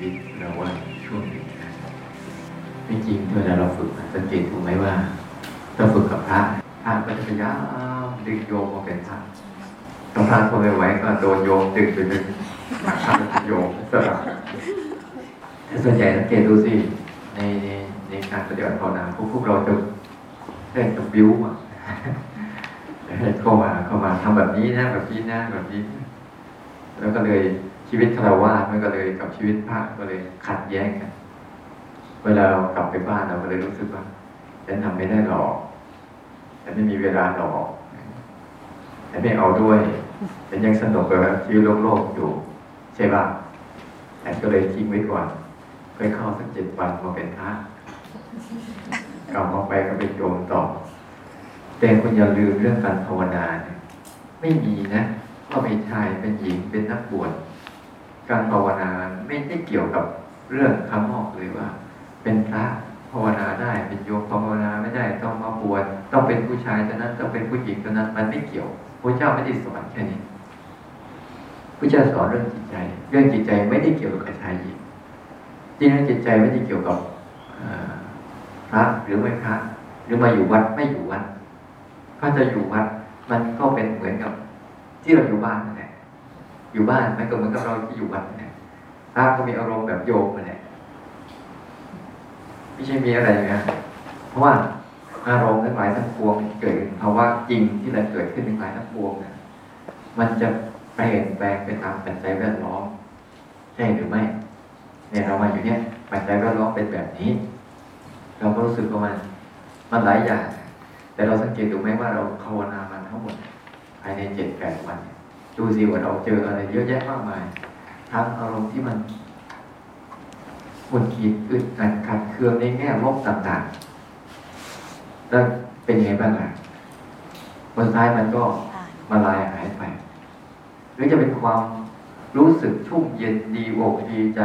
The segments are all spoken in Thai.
วิตเราว่าช่วงหนึ่งนะจริงๆเวลาเราฝึกสังเกตถูกไหมว่าเราฝึกกับพระพระก็จะพยายามดึงโยมมาเป็นพระตองพระทนไม่ไหวก็โดนโยมดึงไปดึงพระเป็นโยมสลับส่วนใหญ่สังเกตดูสิในในในการปฏิบัติภาวนาพวกพวกเราจะเล่นกับบิ้วอะเข้ามาเข้ามาทำแบบนี้นะแบบนี้นะแบบนี้ แล้วก็เลย ชีวิตคารวะมันก็เลยกับชีวิตพระก็เลยขัดแย้งกัน เวลาเรากลับไปบ้านเราก็เลยรู้สึกว่าฉันทำไม่ได้หรอกฉันไม่มีเวลาหรอกฉันไม่เอาด้วยฉันยังสนุกกับชีวิตโลกๆอยู่ ใช่ป่ะฉันก็เลยทิ้งไว้ก่อนไปเข้าสักเจ็ดวันมาเป็นพระกลับมาไปก็เป็นโยมต่อ แต่คุณอย่าลืมเรื่องการภาวนาเนี่ยไม่มีนะว่าเป็นชายเป็นหญิงเป็นนักบวช การภาวนาไม่ได้เกี่ยวกับเรื่องคำนอกเลยว่า เป็นพระภาวนาได้เป็นโยมภาวนาไม่ได้ต้องมาบวชต้องเป็นผู้ชายเท่านั้นต้องเป็นผู้หญิงเท่านั้น มันไม่เกี่ยวพระเจ้าไม่ได้สอนแค่นี้พระเจ้าสอนเรื่องจิตใจ เรื่องจิตใจไม่ได้เกี่ยวกับชายหญิงจริงๆจิตใจไม่ได้เกี่ยวกับพระหรือไม่พระหรือมาอยู่วัดไม่อยู่วัดถ้าจะอยู่วัด มันก็เป็นเหมือนกับ ที่เราอยู่บ้านนั่นแหละ อยู่บ้านมันก็เหมือนกับเราที่อยู่วัดนั่นแหละพระก็มีอารมณ์แบบโยมนั่นแหละไม่ใช่มีอะไรนะเพราะว่าอารมณ์ทั้งหลายทั้งปวงเกิดภาวะจริงที่เราเกิดขึ้นทั้งหลายทั้งปวงเนี่ยมันจะเปลี่ยนแปลงไปตามปัจจัยแวดล้อมใช่หรือไม่เนี่ยเรามาอยู่เนี่ยปัจจัยแวดล้อมเป็นแบบนี้ เราก็รู้สึกว่ามันมันหลายอย่าง แต่เราสังเกตดูไหมว่าเราภาวนามันทั้งหมดภายในเจ็ดแปดวัน ดูสิว่าเราเจออะไรเยอะแยะมากมาย ทั้งอารมณ์ที่มันคุนคิดอึดอัดขัดเคืองในแง่ลบต่างๆแล้วเป็นไงบ้างอะวันท้ายมันก็มาลายหายไป หรือจะเป็นความรู้สึกชุ่มเย็นดีอกดีใจ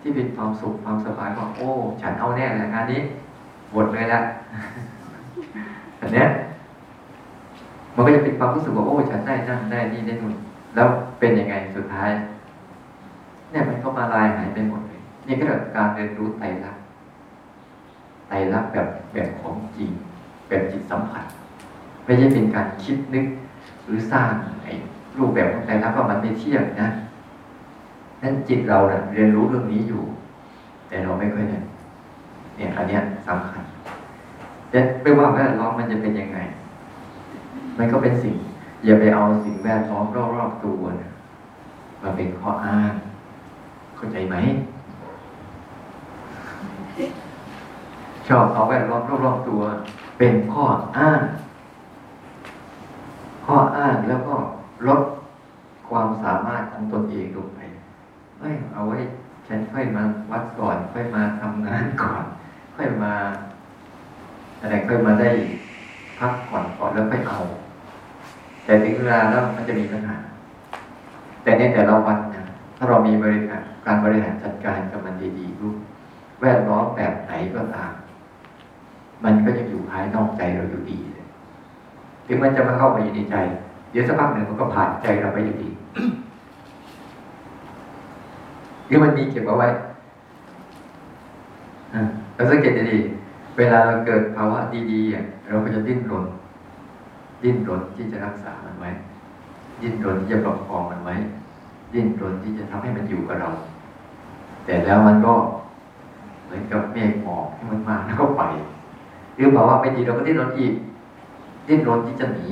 ที่เป็นความสุขความสบายว่าโอ้ ฉันเอาแน่เลยงานนี้หมดเลยละอันเนี้ย มันก็จะเป็นความรู้สึกว่าโอ้ฉันได้นั่นได้นี่ได้นู่นแล้วเป็นยังไงสุดท้าย เนี่ยมันก็มาลายหายไปหมดเลยนี่ก็คือการเรียนรู้ไตรลักษณ์ไตรลักษณ์แบบแบบของจริง แบบจิตสัมผัส ไม่ใช่เป็นการคิดนึก หรือสร้างไอ้รูปแบบของไตรลักษณ์ว่ามันไม่เที่ยงนะนั่นจิตเราเนี่ยเรียนรู้เรื่องนี้อยู่ แต่เราไม่ค่อยเนี่ยเนี่ยอันเนี้ยสำคัญแต่ไม่ว่าแวดล้อมมันจะเป็นยังไง มันก็เป็นสิ่ง อย่าไปเอาสิ่งแวดล้อมรอบๆตัวนะมาเป็นข้ออ้าง เข้าใจไหม ชอบเอาแวดล้อมรอบๆตัว เป็นข้ออ้าง ข้ออ้างแล้วก็ลดความสามารถของตนเองลงไปเอ้ยเอาไว้ ฉันค่อยมาวัดก่อน ค่อยมาทำงานก่อน ค่อยมาอะไรค่อยมาได้พักผ่อนก่อนแล้วค่อยเอา แต่ถึงเวลาแล้วมันจะมีปัญหา แต่ในแต่ละวันนะถ้าเรามีบริการการบริหารจัดการกับมันดีๆรูปแวดล้อมแบบไหนก็ตาม มันก็ยังอยู่ภายนอกใจเราอยู่ดีเลยถึงมันจะมาเข้ามาอยู่ในใจ เดี๋ยวสักพักหนึ่งมันก็ผ่านใจเราไปอยู่ดีหรือมันมีเก็บเอาไว้เราสังเกตดีเวลาเราเกิดภาวะดีๆเราก็จะดิ้นรน ดิ้นรนที่จะรักษามันไว้ดิ้นรนที่จะประคองมันไว้ดิ้นรนที่จะทำให้มันอยู่กับเรา แต่แล้วมันก็เหมือนกับเมฆหมอกที่มันมาแล้วก็ไป หรือบอกว่าไม่ดีเราก็ดิ้นรนอีก ดิ้นรนที่จะหนี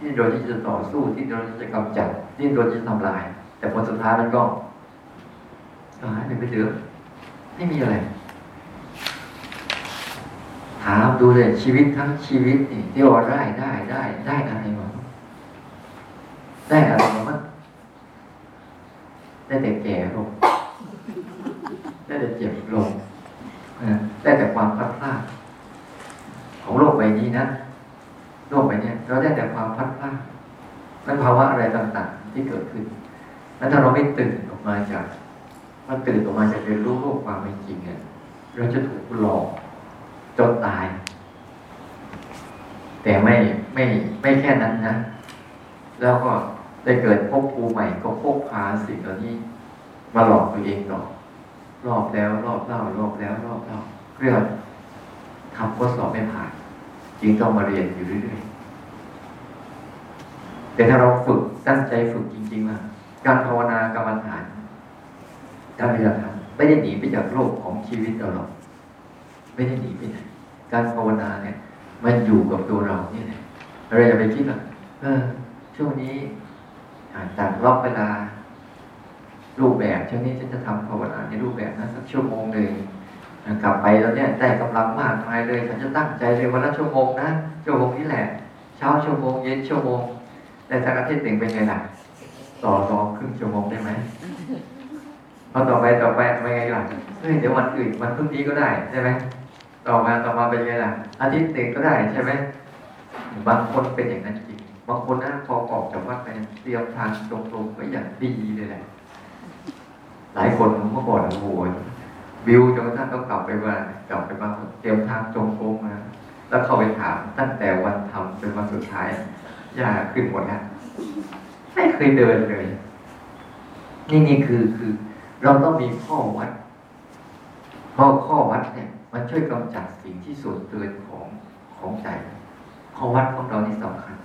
ดิ้นรนที่จะต่อสู้ดิ้นรนที่จะกำจัดดิ้นรนที่จะทำลาย แต่ผลสุดท้ายมันก็หายไปไปเถอะไม่มีอะไร ถามดูเลยชีวิตทั้งชีวิตนี่ที่ว่าได้ได้ได้ได้อะไรมาได้อะไรมาได้แต่แก่ลงได้แต่เจ็บลงได้แต่ความพัดพลาดของโลกใบนี้นะโลกใบนี้เราได้แต่ความพัดพลาดนั่นภาวะอะไรต่างๆที่เกิดขึ้นแล้วถ้าเราไม่ตื่นออกมาจากมันตื่นออกมาจากเรียนรู้โลกความเป็นจริงเนี่ยเราจะถูกหลอก จนตาย แต่ไม่ไม่ไม่แค่นั้นนะ แล้วก็ได้เกิดพบภูใหม่ก็พบพาสิ่งเหล่านี้ มาหลอกตัวเองต่อกรอบแล้ว รอบเล่ารอบแล้ว รอบเล่าเรียกทำข้อสอบไม่ผ่านจึงต้องมาเรียนอยู่เรื่อยๆแต่ถ้าเราฝึกตั้งใจฝึกจริงๆว่าการภาวนากรรมฐานการปฏิบัติธรรมไม่ได้หนีไปจากโลกของชีวิตเราหรอก ไม่ได้หนีไปไหนการภาวนาเนี่ยมันอยู่กับตัวเราเนี่ยเราอย่าไปคิดว่าเออ ช่วงนี้จากล็อกเวลา รูปแบบช่วงนี้ฉันจะทำภาวนาในรูปแบบนั้นสักชั่วโมงหนึ่งกลับไปแล้วเนี่ยได้กำลังมากมายเลยฉันจะตั้งใจเลยวันละชั่วโมงนะชั่วโมงนี้แหละ เช้าชั่วโมงเย็นชั่วโมงแต่จากอาทิตย์หนึ่งเป็นไงล่ะต่อรองครึ่งชั่วโมงได้ไหมพอต่อไปต่อไปเป็นไงล่ะเฮ้ยเดี๋ยววันอื่นวันพรุ่งนี้ก็ได้ใช่ไหม ต่อมาต่อมาเป็นไงล่ะ อาทิตย์หนึ่งก็ได้ใช่ไหมบางคนเป็นอย่างนั้นจริง บางคนนะพอออกจากวัดไปเตรียมทางตรงๆก็อย่างดีเลยแหละ หลายคนเมื่อก่อนโอ้โหบิวจนทั่งต้องกลับไปว่ากลับไปบ้าเตรียมทางจงโค้งมาแล้วเข้าไปถามตั้งแต่วันทำจนวันสุดท้ายยากขึ้นหมดแล้วไม่เคยเดินเลย นี่นี่คือคือ เราต้องมีข้อวัดเพราะข้อวัดเนี่ย มันช่วยกำจัดสิ่งที่ส่วนเกินของของใจ ข้อวัดของเรานี่สำคัญ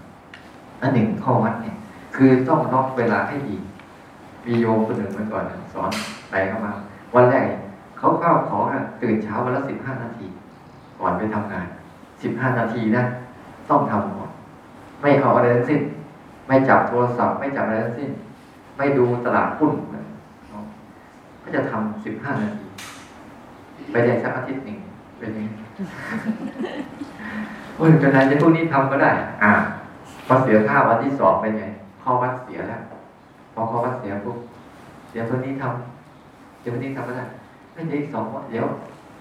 อันหนึ่งข้อวัดเนี่ย คือต้องล็อกเวลาให้ดีมีโยมคนหนึ่งเมื่อก่อนสอนไปเข้ามา วันแรกเขาเข้าขอตื่นเช้าวันละสิบห้านาที ก่อนไปทำงานสิบห้านาทีนะต้องทำหมดไม่เอาอะไรทั้งสิ้น ไม่จับโทรศัพท์ ไม่จับอะไรทั้งสิ้น ไม่ดูตลาดหุ้นก็จะทำสิบห้านาที ไปได้สักอาทิตย์หนึ่งเป็นยังไงโอ้ยเป็นไรจะพวกนี้ทำก็ได้ อ่าพอเสียค่าวันที่สองเป็นไงข้อวัดเสียแล้วพอข้อวัดเสียปุ๊บเดี๋ยวคนนี้ทำเดี๋ยวคนนี้ทำไม่ได้ไม่ใช่สองวันเดี๋ยว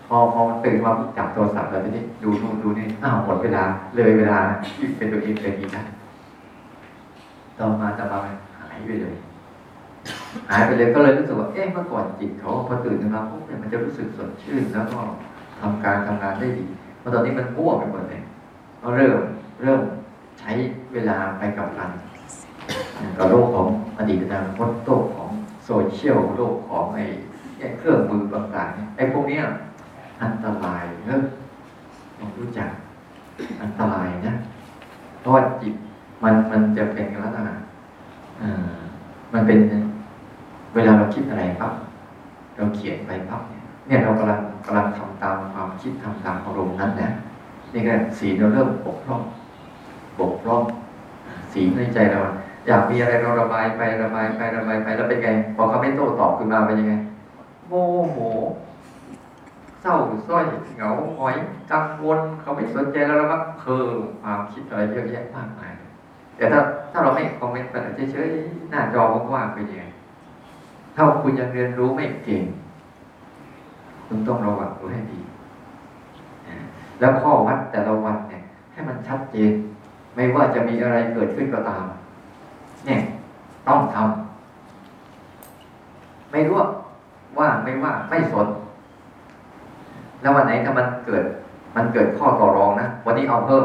พอพอตื่นมาจับโทรศัพท์แล้วไปนี่ดูนู่นดูนี่อ้าวหมดเวลา เลยเวลาเป็นตัวเองเป็นอีกนะต่อมาจะมาหายไปเลย หายไปเลยก็เลยรู้สึกว่าเอ๊ะเมื่อก่อนจิตเขาพอตื่นขึ้นมาปุ๊บเนี่ยมันจะรู้สึกสดชื่นแล้วก็ทำการทำงานได้ดีพอตอนนี้มันมั่วไปหมดเลยก็เริ่มเริ่มใช้เวลาไปกับกันกับโลกของอดีตอนาคตโลกของโซเชียลโลกของไอ้เครื่องมือต่างๆไอ้พวกนี้อันตรายเนอะต้องรู้จักอันตรายนะเพราะว่าจิตมันมันจะเป็นลักษณะมันเป็น วลาเราคิดอะไรปั๊บเราเขียนไปปั๊บเนี่ยเรากำลังกำลังทำตามความคิดทำตามอารมณ์นั้นนะนี่ก็สีเราเริ่มบกพร่องบกพร่องสีในใจเรา อยากมีอะไรเราระบายไประบายไประบายไปแล้วเป็นไง พอเขาไม่โต้ตอบขึ้นมาเป็นยังไงโมโหเศร้าส้อยเหงาหอยกังวลเขาไม่สนใจแล้วเราก็เพิ่มความคิดอะไรเยอะแยะมากมายแต่ถ้าถ้าเราไม่คอมเมนต์ไปเฉยๆหน้าจอว่างๆไปยังไง ถ้าคุณยังเรียนรู้ไม่เก่ง คุณต้องระวังตัวให้ดี แล้วข้อวัดแต่ละวันเนี่ย ให้มันชัดเจน ไม่ว่าจะมีอะไรเกิดขึ้นก็ตาม เนี่ย ต้องทำไม่รู้ว่าไม่ว่าไม่สน แล้ววันไหนถ้ามันเกิด มันเกิดข้อต่อรองนะวันนี้เอาเพิ่ม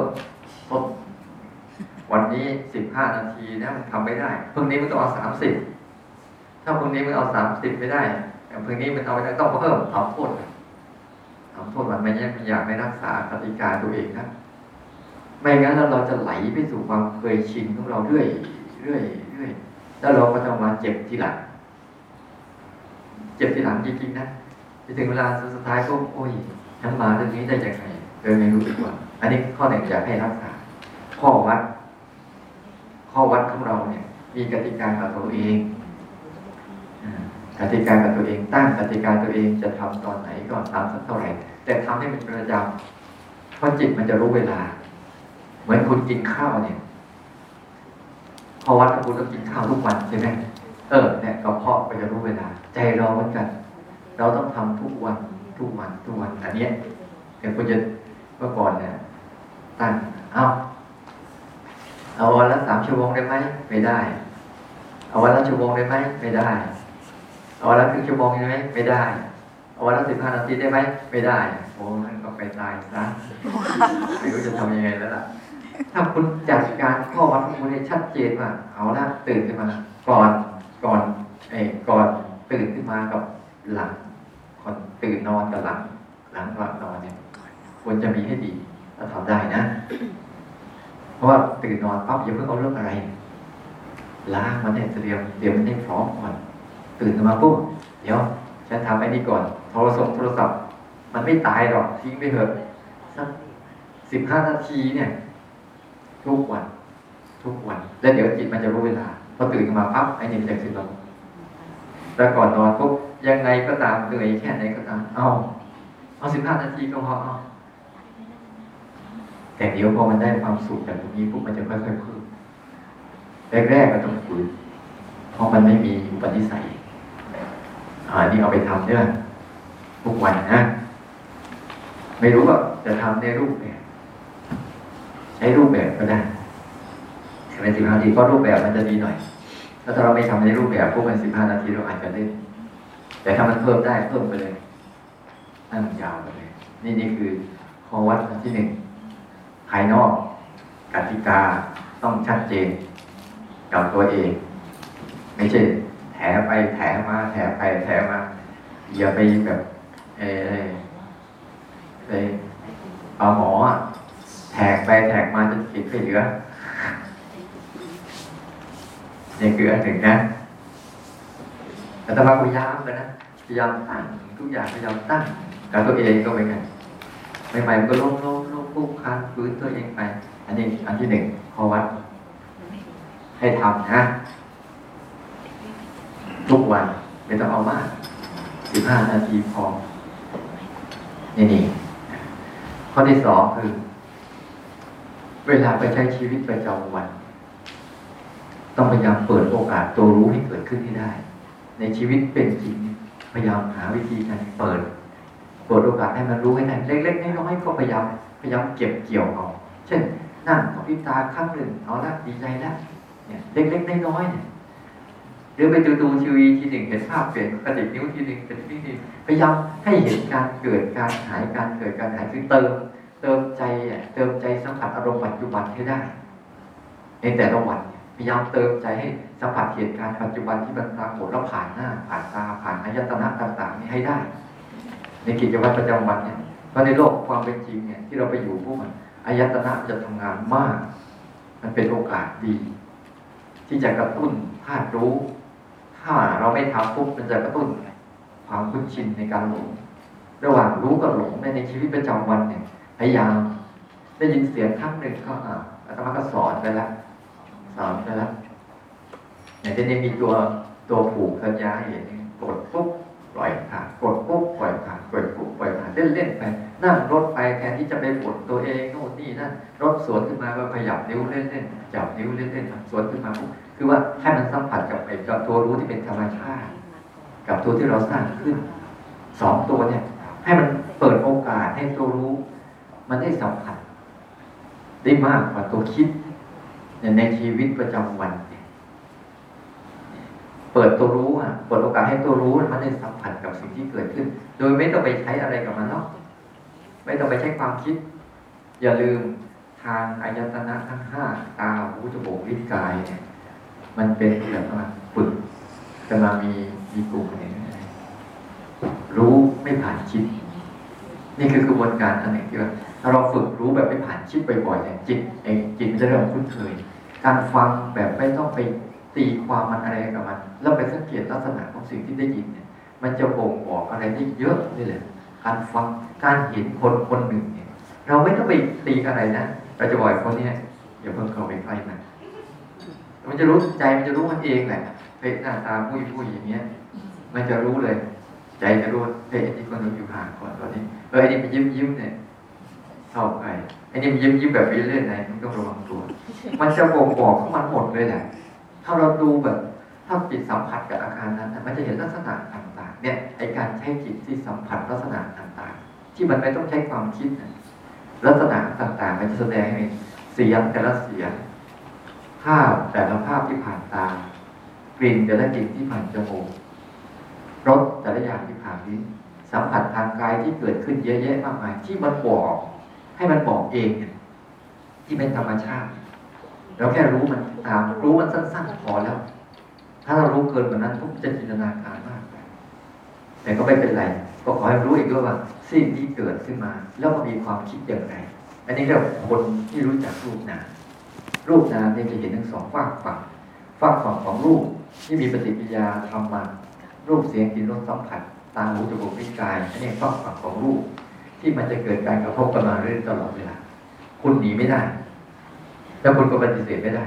วันนี้สิบห้านาทีนะมันทำไม่ได้พรุ่งนี้มันต้องเอาสามสิบ ถ้าพรุ่งนี้มันเอาสามสิบไม่ได้แต่พรุ่งนี้มันเอาไปได้ต้องเพิ่มทำโทษทำโทษมันไม่ยังอยากไม่รักษากติกาตัวเองนะไม่งั้นแล้วเราจะไหลไปสู่ความเคยชินของเราเรื่อยเรื่อยเรื่อยแล้วเราก็จะมาเจ็บทีหลัง เจ็บทีหลังจริงๆนะไปถึงเวลาสุดท้ายก็โอ้ยฉันมาเรื่องนี้ได้ยังไงโดยไม่รู้ตัวอันนี้ข้อหนึ่งอยากให้รักษา ข้อวัด ข้อวัดของเราเนี่ย มีกติกากับตัวเอง กติกากับตัวเองตั้งกติกาตัวเองจะทำตอนไหนก่อนทำสักเท่าไหร่ แต่ทำให้มันประจำเพราะจิตมันจะรู้เวลา เหมือนคุณกินข้าวเนี่ย พอวัดคุณต้องกินข้าวทุกวันใช่ไหมเออเนี่ยกระเพาะก็จะรู้เวลา ใจเราเหมือนกัน เราต้องทำทุกวันทุกวันทุกวันอันนี้เดี๋ยวคุณจะเมื่อก่อนเนี่ยตั้งเอาเอาวันละสามชั่วโมงได้ไหมไม่ได้ เอาวันละชั่วโมงได้ไหมไม่ได้ เอาวันละครึ่งชั่วโมงได้ไหมไม่ได้เอาวันละสิบห้านาทีได้ไหมไม่ได้โอ้มันก็ไปตายซะไม่รู้จะทำยังไงแล้วล่ะ ถ้าคุณจัดการข้อวัดของคุณให้ชัดเจนว่าเอาละตื่นขึ้นมา ก่อนก่อนเอ้ก่อนตื่นขึ้นมากับหลังคนตื่นนอนกับหลัง หลังหลับนอนเนี่ยควรจะมีให้ดีถ้าทำได้นะ เพราะว่าตื่นนอนปั๊บอย่าเพิ่งเอาเรื่องอะไรล้างมันให้เตรียมเตรียมมันให้พร้อมก่อน ตื่นขึ้นมาปุ๊บเดี๋ยว ฉันทำไอ้นี่ก่อน โทรศัพท์โทรศัพท์ มันไม่ตายหรอกทิ้งไปเถอะสักสิบห้านาทีเนี่ย ทุกวัน ทุกวัน แล้วเดี๋ยวจิตมันจะรู้เวลาพอตื่นขึ้นมาปั๊บไอ้นี่มันจะขึ้นลงแล้วก่อนนอนปุ๊บยังไงก็ตามเหนื่อยแค่ไหนก็ตามเอาเอาสิบห้านาทีก็พอเอาแต่เดี๋ยวพอมันได้ความสุขจากตรงนี้ปุ๊บมันจะค่อยๆเพิ่มแรกๆก็ต้องฝืนเพราะมันไม่มีอุปนิสัย อ่านี่เอาไปทำเนี่ยทุกวันนะ ไม่รู้ว่าจะทำในรูปแบบใช้รูปแบบก็ได้เป็นสิบห้านาทีเพราะรูปแบบมันจะดีหน่อยถ้าเราไม่ทำในรูปแบบพวกมันสิบห้านาทีเราอาจจะเล่นแต่ถ้ามันเพิ่มได้เพิ่มไปเลยตั้งยาวไปเลย นี่นี่คือข้อวัดที่หนึ่งภายนอกกติกาต้องชัดเจนกับตัวเอง ไม่ใช่ ไปแถมาแถไปแถมาอย่าไปแบบเออเออเอาหมอแทกไปแทกมาจะติดไปเหลือนี่คืออันหนึ่งนะแต่ถ้ามาพยายามกันนะพยายามตั้งทุกอย่างพยายามตั้งกับตัวเองก็เหมือนกันใหม่ๆมันก็ล้มล้มล้มปุ๊บคานฟื้นตัวเองไป อันนี้อันที่หนึ่งข้อวัด ให้ทำนะ ทุกวันไม่ต้องเอามากสิบห้านาทีพอ นี่นี่ข้อที่สองคือ เวลาไปใช้ชีวิตประจำวัน ต้องพยายามเปิดโอกาสตัวรู้ให้เกิดขึ้นให้ได้ ในชีวิตเป็นจริงพยายามหาวิธีการเปิดเปิดโอกาสให้มันรู้ให้ได้เล็กๆน้อยๆก็พยายามพยายามเก็บเกี่ยวเอาเช่นนั่งขอพิตาครั้งหนึ่งเอาละดีใจแล้วเนี่ยเล็กๆน้อยๆเนี่ย หรือไปดูดูทีวีทีหนึ่งเห็นภาพเปลี่ยนกระดิกนิ้วทีหนึ่งเป็นที่นี่พยายามให้เห็นการเกิดการหายการเกิดการหายคือเติม เติมใจเติมใจสัมผัสอารมณ์ปัจจุบันให้ได้ ในแต่ละวันพยายามเติมใจให้สัมผัสเหตุการณ์ปัจจุบันที่มันปรากฏแล้วผ่านหน้า ผ่านตาผ่านอายตนะต่างๆนี้ให้ได้ ในกิจวัตรประจำวันเนี่ยเพราะในโลกความเป็นจริงเนี่ยที่เราไปอยู่พวกมันอายตนะจะทำงานมาก มันเป็นโอกาสดี ที่จะกระตุ้นธาตุรู้ ถ้าเราไม่ทำปุ๊บมันจะกระตุ้นความคุ้นชินในการหลง ระหว่างรู้กับหลงในชีวิตประจำวันเนี่ยพยายามได้ยินเสียงครั้งหนึ่งก็อ่าอาตมาก็สอนไปแล้วสอนไปแล้วอย่างที่นี้มีตัวตัวผูกสัญญาให้เห็นกดปุ๊บปล่อยผ่านกดปุ๊บปล่อยผ่านกดปุ๊บปล่อยผ่านเล่นเล่นไปนั่งรถไปแทนที่จะไปปวดตัวเองโน่นนี่นั่นรถสวนขึ้นมาก็ขยับนิ้วเล่นเล่นจับนิ้วเล่นเล่นสวนขึ้นมาปุ๊บคือว่าให้มันสัมผัสกับไอ้กับตัวรู้ที่เป็นธรรมชาติ กับตัวที่เราสร้างขึ้นสองตัวเนี่ย ให้มันเปิดโอกาสให้ตัวรู้ มันได้สัมผัส ได้มากกว่าตัวคิดในชีวิตประจำวันเนี่ยเปิดตัวรู้อะเปิดโอกาสให้ตัวรู้มันได้สัมผัสกับสิ่งที่เกิดขึ้น โดยไม่ต้องไปใช้อะไรกับมันหรอกไม่ต้องไปใช้ความคิด อย่าลืมทางอายตนะทั้งห้าตาหูจมูกลิ้นกายเนี่ย มันเป็นแบบว่าฝึกกำลังมีมีกลุ่มเนี่ยรู้ไม่ผ่านคิด นี่คือกระบวนการอันหนึ่งที่ว่าถ้าเราฝึกรู้แบบไม่ผ่านคิดบ่อยๆเนี่ยจิตเองจิตจะเริ่มคุ้นเคย การฟังแบบไม่ต้องไปตีความมันอะไรกับมัน แล้วไปสังเกตลักษณะของสิ่งที่ได้ยินเนี่ย มันจะบ่งบอกอะไรได้เยอะนี่แหละการฟังการเห็นคนคนหนึ่งเนี่ย เราไม่ต้องไปตีอะไรนะเราจะบอกคนเนี้ยอย่าเพิ่งเข้าไปใกล้มัน มันจะรู้ใจมันจะรู้มันเองแหละเฮ้ยหน้าตาผู้ผู้อย่างเงี้ย มันจะรู้เลย ใจจะรู้เฮ้ยไอ้นี่คนนึงอยู่ห่างก่อนตอนนี้เออไอ้นี่มันยิ้มยิ้มเนี่ยเข้าไปไอ้นี่มันยิ้มยิ้มแบบไปเรื่อยๆไหนมันต้องระวังตัว มันจะบ่งบอกของมันหมดเลยแหละ ถ้าเราดูแบบถ้าจิตสัมผัสกับอาการนั้น มันจะเห็นลักษณะต่าง ๆ เนี่ยไอการใช้จิตที่สัมผัสลักษณะต่างๆ ที่มันไม่ต้องใช้ความคิดนะลักษณะต่างๆ มันจะแสดงให้เห็นเสียงแต่ละเสียง ภาพแต่ละภาพที่ผ่านตา กลิ่นแต่ละกลิ่นที่ผ่านจมูกรสแต่ละอย่างที่ผ่านลิ้นสัมผัสทางกายที่เกิดขึ้นเยอะแยะมากมาย ที่มันบอก ให้มันบอกเองที่เป็นธรรมชาติเราแค่รู้มันตามรู้มันสั้นๆพอแล้ว ถ้าเรารู้เกินกว่านั้นทุกจะจินตนาการมากไปแต่ก็ไม่เป็นไร ก็ขอให้รู้อีกด้วยว่าสิ่งที่เกิดขึ้นมา แล้วมันมีความคิดอย่างไร อันนี้เรียกว่าคนที่รู้จักรูปนาม รูปนามเนี่ยจะเห็นทั้งสองฝากฝั่งฝากฝั่งของรูปที่มีปฏิกิริยาทำมา รูปเสียงกลิ่นรสสัมผัสตาหูจมูกลิ้นกายอันนี้ฝากฝั่งของรูป ที่มันจะเกิดการกระทบกันมาเรื่อยตลอดเวลาคุณหนีไม่ได้ แล้วคุณก็ปฏิเสธไม่ได้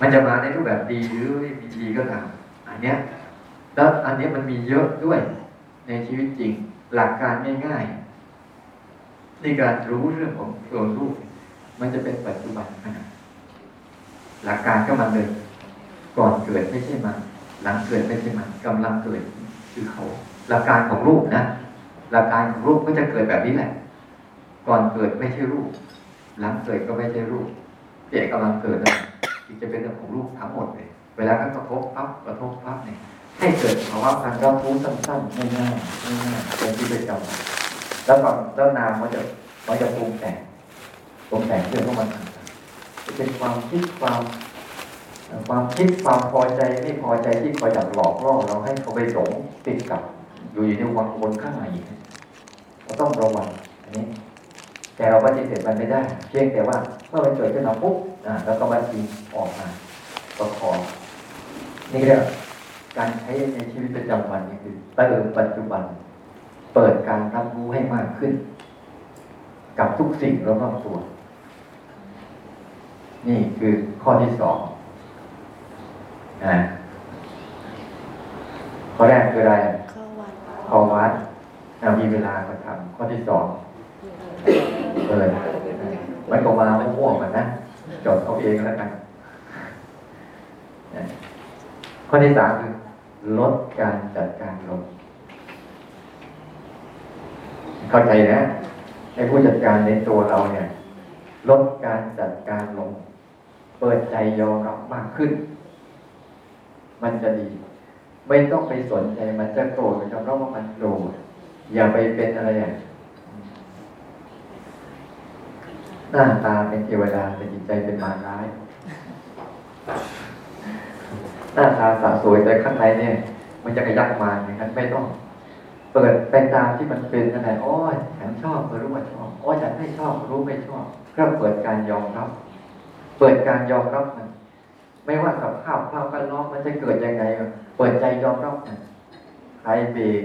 มันจะมาในรูปแบบดีหรือไม่ดีก็ตามอันเนี้ยแล้วอันนี้มันมีเยอะด้วยในชีวิตจริง หลักการง่ายๆในการรู้เรื่องของตัวรูป มันจะเป็นปัจจุบันขณะหลักการก็มันเลยก่อนเกิดไม่ใช่มัน หลังเกิดไม่ใช่มันกำลังเกิดคือเขา หลักการของรูปนะหลักการของรูปก็จะเกิดแบบนี้แหละ ก่อนเกิดไม่ใช่รูป หลังเกิดก็ไม่ใช่รูปเด็กกำลังเกิดนะจึงจะเป็นเรื่องของรูปทั้งหมดเลยเวลาก็กระทบปั๊บกระทบปั๊บเนี่ยให้เกิดภาวะการรับรู้สั้นๆง่ายๆง่ายๆเป็นที่ประจำแล้วก็แล้วนามมันจะมันจะปรุงแต่ง ปรุงแต่งเรื่องของมันจะเป็นความคิดความความคิดความพอใจไม่พอใจที่คอยดักหลอกล่อเราให้เขาไปหลงติดกับ อยู่อยู่ในวังวนข้างในเราต้องระวังอันนี้ แต่เราปฏิเสธมันไม่ได้ เพียงแต่ว่าเมื่อมันเกิดขึ้นมาปุ๊บอ่าแล้วก็บัญชีออกมาประคองนี่เรียกการใช้ในชีวิตประจำวันนี่คือเติมปัจจุบัน เปิดการรับรู้ให้มากขึ้น กับทุกสิ่งรอบตัว นี่คือข้อที่สองอ่าข้อแรกคืออะไรเข้าวัดข้อวัดอ่ามีเวลาก็ทำข้อที่สองเออมันก็มาไม่ม่วงกันนะจดเอาเองแล้วกันข้อที่สามคือลดการจัดการลง เข้าใจนะในผู้จัดการในตัวเราเนี่ย ลดการจัดการลง เปิดใจยอมรับมากขึ้น มันจะดี ไม่ต้องไปสนใจมันจะโกรธยอมรับว่ามันโกรธอย่าไปเป็นอะไรอะหน้าตาเป็นเทวดาแต่จิตใจเป็นมารร้าย หน้าตาสะสวยแต่ข้างในเนี่ย มันจะกระยักมารอย่างนั้นไม่ต้อง เปิดไปตามที่มันเป็นอะไรโอ้ยฉันชอบก็รู้ว่าชอบโอ้ยฉันไม่ชอบรู้ไม่ชอบก็เปิดการยอมรับ เปิดการยอมรับมัน ไม่ว่าสภาพภาพแวดล้อมมันจะเกิดยังไง เปิดใจยอมรับมันใครเบรก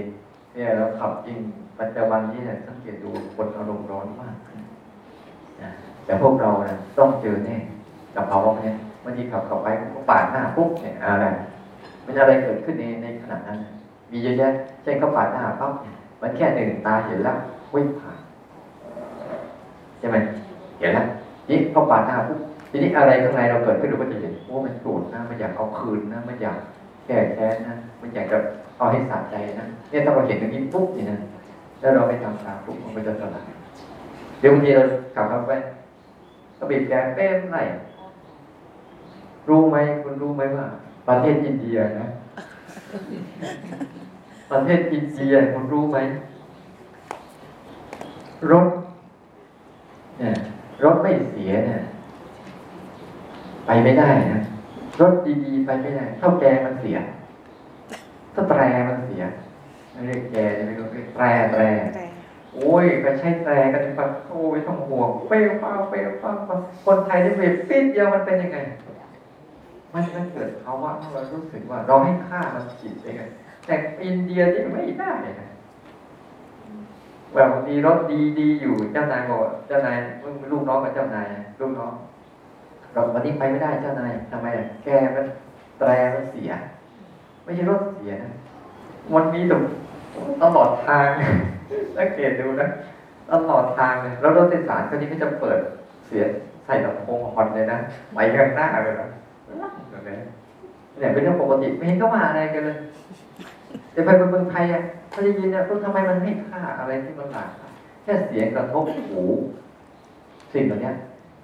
เนี่ยเราขับจริงปัจจุบันนี้เนี่ยสังเกตดูคนอารมณ์ร้อนมากนะแต่พวกเราเนี่ยต้องเจอแน่กับภาวะเนี้ยบางทีขับขับไปก็ปาดหน้าปุ๊บเนี่ยอะไรมันอะไรเกิดขึ้นในในขณะนั้น มีเยอะแยะเช่นเขาปาดหน้าปั๊บมันแค่หนึ่งตาเห็นแล้ววิ่งผ่านใช่ไหมเห็นแล้วนี่เขาปาดหน้าปุ๊บ ทีนี้อะไรข้างในเราเกิดขึ้นเราก็จะเห็นโอ้มันโกรธนะมันอยากเอาคืนนะมันอยากแก้แค้นนะมันอยากจะเอาให้สะใจนะเนี่ยถ้าเราเห็นอย่างนี้ปุ๊บนี่นะแล้วเราไปทำตามปุ๊บมันก็จะสลายเดี๋ยวบางทีเราขับรถไปก็บีบแกเป้มไหนรู้ไหมคุณรู้ไหมว่า ประเทศอินเดียนะ ประเทศอินเดียคุณรู้ไหมรถเนี่ยรถไม่เสียเนี่ย ไปไม่ได้นะรถดีๆไปไม่ได้เท่าแกมันเสียถ้าแตรมันเสียไม่เรียกแกจะไม่รู้เรียกแตรแตรโอ้ยไปใช้แตรกันไปโอ้ยต้องห่วงเปรี้ยวเปล่าเป้าคนไทยที่เปรี้ยวปิดเดียวมันเป็นยังไง มันมันเกิดภาวะที่เรารู้สึกว่า เราให้ค่ามันผิดไปไงแต่อินเดียที่ไม่ได้นะแบบมีรถดีๆอยู่เจ้านายบอกเจ้านายมึงลูกน้องกับเจ้านายลูกน้อง เราวันนี้ไปไม่ได้เจ้านายทำไมอะแกมันแตรมันเสีย ไม่ใช่รถเสียนะมันมีตตลอดทางสังเกตดูนะตลอดทางเลยแล้วรถโดยสารคันนี้ก็จะเปิดเสียงใส่ลำโพงฮอนเลยนะไปข้างหน้าเลยนะแบบนี้เนี่ยเป็นเรื่องปกติไม่เห็นก็มาอะไรกันเลยแต่ไปเมืองไทยอะเขาได้ยินเนี่ยทำไมมันไม่ค่าอะไรที่มันหลากแค่เสียงกระทบหูสิ่งเหล่านี้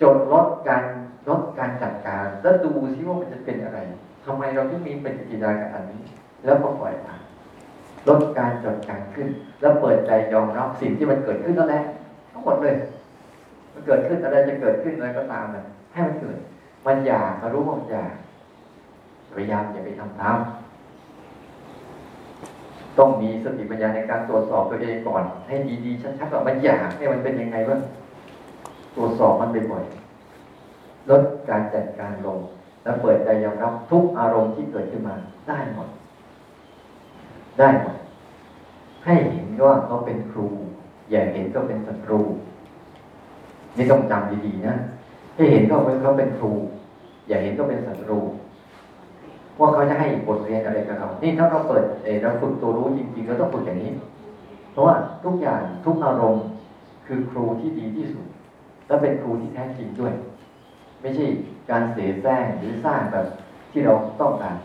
จดลดการ ลดการจัดการแล้วดูซิว่ามันจะเป็นอะไรทำไมเราถึงมีปฏิกิริยากับอันนี้ แล้วก็ปล่อยผ่านลดการจดการขึ้น แล้วเปิดใจยอมรับสิ่งที่มันเกิดขึ้นนั่นแหละทั้งหมดเลย มันเกิดขึ้นอะไรจะเกิดขึ้นอะไรก็ตามเลยให้มันเกิด มันอยากมารู้ว่ามันอยากพยายามอย่าไปทำตามต้องมีสติปัญญาในการตรวจสอบตัวเองก่อน ให้ดีๆชัดๆว่ามันอยากเนี่ยมันเป็นยังไงบ้างตรวจสอบมันบ่อยๆ ลดการจัดการลง แล้วเปิดใจยอมรับทุกอารมณ์ที่เกิดขึ้นมาได้หมด ได้หมด ให้เห็นว่าเขาเป็นครู อย่าเห็นก็เป็นศัตรูนี่ต้องจำดีๆนะให้เห็นเขาเป็นเขาเป็นครู อย่าเห็นก็เป็นศัตรูว่าเขาจะให้บทเรียนอะไรกับเรา นี่ถ้าเราเปิดเเราฝึกตัวรู้จริงๆเราต้องฝึกอย่างนี้ เพราะว่าทุกอย่างทุกอารมณ์คือครูที่ดีที่สุด และเป็นครูที่แท้จริงด้วย ไม่ใช่การเสแสร้งหรือสร้างแบบที่เราต้องการ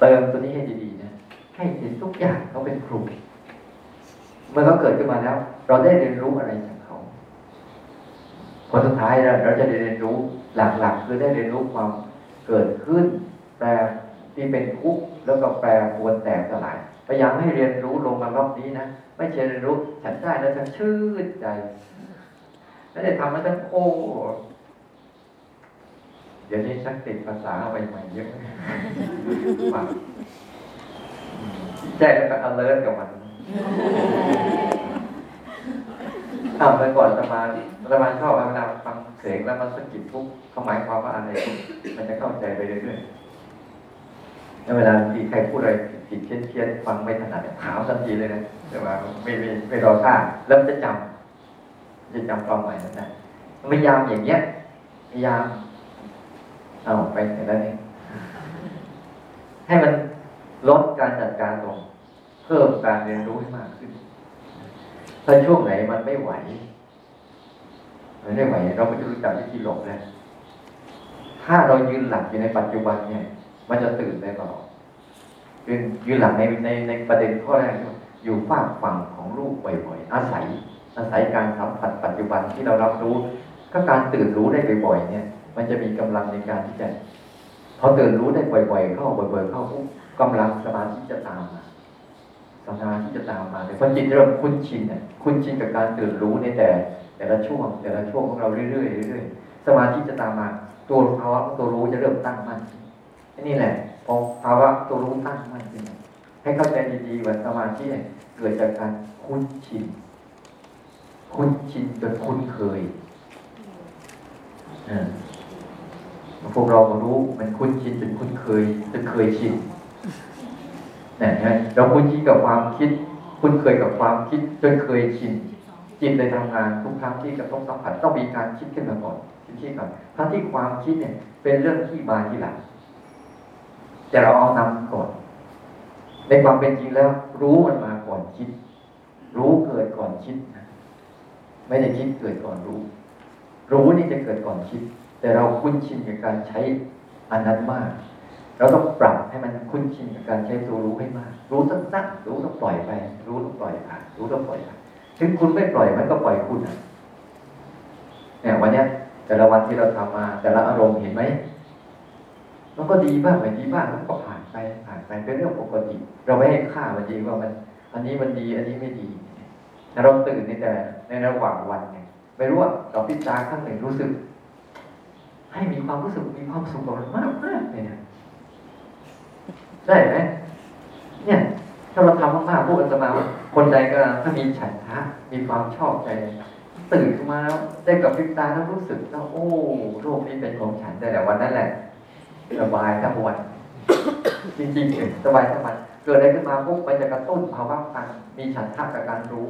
เติมตัวนี้ให้ดีๆนะให้เห็นทุกอย่างเขาเป็นครูเมื่อเขาเกิดขึ้นมาแล้ว เราได้เรียนรู้อะไรจากเขาผลสุดท้ายเราจะได้เรียนรู้หลักๆคือได้เรียนรู้ความเกิดขึ้น แปลที่เป็นทุกข์แล้วก็แปลปวนแตกสลายพยายามให้เรียนรู้ลงมารอบนี้นะไม่ใช่เรียนรู้ฉันได้แล้วฉันชื่นใจ ไม่ได้ทำแล้วฉันโอ้เดี๋ยวนี้ชักติดภาษาไปใหม่เยอะฟังใจแล้วก็ alert กับมันอ้าวเมื่อก่อนสมาสมาชอบเวลาฟังเสียงแล้วมันสะกิดทุกเขาหมายความว่าอะไร มันจะเข้าใจไปเรื่อยๆแล้วเวลาที่ใครพูดอะไรผิดเพี้ยนฟังไม่ถนัดถามทันทีเลยนะแต่ว่าไม่ไม่ไม่รอท่าแล้วจะจำ จะจำความหมายนั้นได้พยายามอย่างเงี้ยพยายามเอาไปแต่ละนี้ให้มันลดการจัดการลง เพิ่มการเรียนรู้ให้มากขึ้น ถ้าช่วงไหนมันไม่ไหว มันไม่ไหว เราไม่รู้จักวิธีหลบแล้ถ้าเรายืนหลักอยู่ในปัจจุบันเนี่ย มันจะตื่นได้ตลอดยืนยืนหลักในในในประเด็นข้อแรกอยู่ฝากฝั่งของลูกบ่อยๆอาศัย อาศัยการสัมผัสปัจจุบันที่เรารับรู้ ก็การตื่นรู้ได้บ่อยๆเนี่ย มันจะมีกำลังในการที่จะพอตื่นรู้ได้บ่อย ๆ เข้าบ่อยๆเข้ากำลังสมาธิจะตามมาสมาธิจะตามมาเลยเพราะจิตเริ่มคุ้นชินเนี่ยคุ้นชินกับการตื่นรู้ในแต่ แต่ละช่วง แต่ละช่วงของเราเรื่อยๆเรื่อยๆสมาธิจะตามมา ตัวภาวะตัวรู้จะเริ่มตั้งมั่นนี่แหละพอภาวะตัวรู้ตั้งมั่นขึ้นให้เข้าใจดีๆว่าสมาธิเกิดจากการคุ้นชิน คุ้นชินจนคุ้นเคยพวกเรารู้มันคุ้นชินจนคุ้นเคยจนเคยชินนี่ยเราคุ้นชินกับความคิด คุ้นเคยกับความคิดจนเคยชินจิตในทำงานทุกครั้งที่กระทบสัมผัสต้องมีการคิดขึ้นมาก่อนคิดก่อนทั้งที่ความคิดเนี่ย เป็นเรื่องที่มาที่หลังแต่เราเอานำก่อนในความเป็นจริงแล้ว รู้มันมาก่อนคิด รู้เกิดก่อนคิด ไม่ได้คิดเกิดก่อนรู้ รู้นี่จะเกิดก่อนคิด แต่เราคุ้นชินกับการใช้อันนั้นมาก เราต้องปรับให้มันคุ้นชินกับการใช้ตัวรู้ให้มาก รู้สั้นๆรู้ต้องปล่อยไป รู้ต้องปล่อยผ่านรู้ต้องปล่อยผ่านถึงคุณไม่ปล่อยมันก็ปล่อยคุณเนี่ยวันนี้แต่ละวันที่เราทำมา แต่ละอารมณ์เห็นไหมมันก็ดีบ้างไม่ดีบ้างมันก็ผ่านไปผ่านไปเป็นเรื่องปกติ เราไม่ให้ค่ามันจริงว่ามัน อันนี้มันดี อันนี้ไม่ดี แต่เราตื่นในแต่ในระหว่างวันเนี่ยไม่รู้ว่าเราพิจารณาข้างหนึ่งรู้สึก ให้มีความรู้สึกมีความสุขกับมันมากมากเลยนะได้ไหมเนี่ย ถ้าเราทำมากๆพูดกันมาคนใดก็ถ้ามีฉันทะมีความชอบใจตื่นขึ้นมาได้กับพิจารณาแล้วรู้สึกว่าโอ้โลกนี้เป็นของฉันแต่แต่วันนั้นแหละสบายทั้งวันจริงๆสบายทั้งวันเกิดอะไรขึ้นมาปุ๊บมันจะกระตุ้นภาวะการมีฉันทะกับการรู้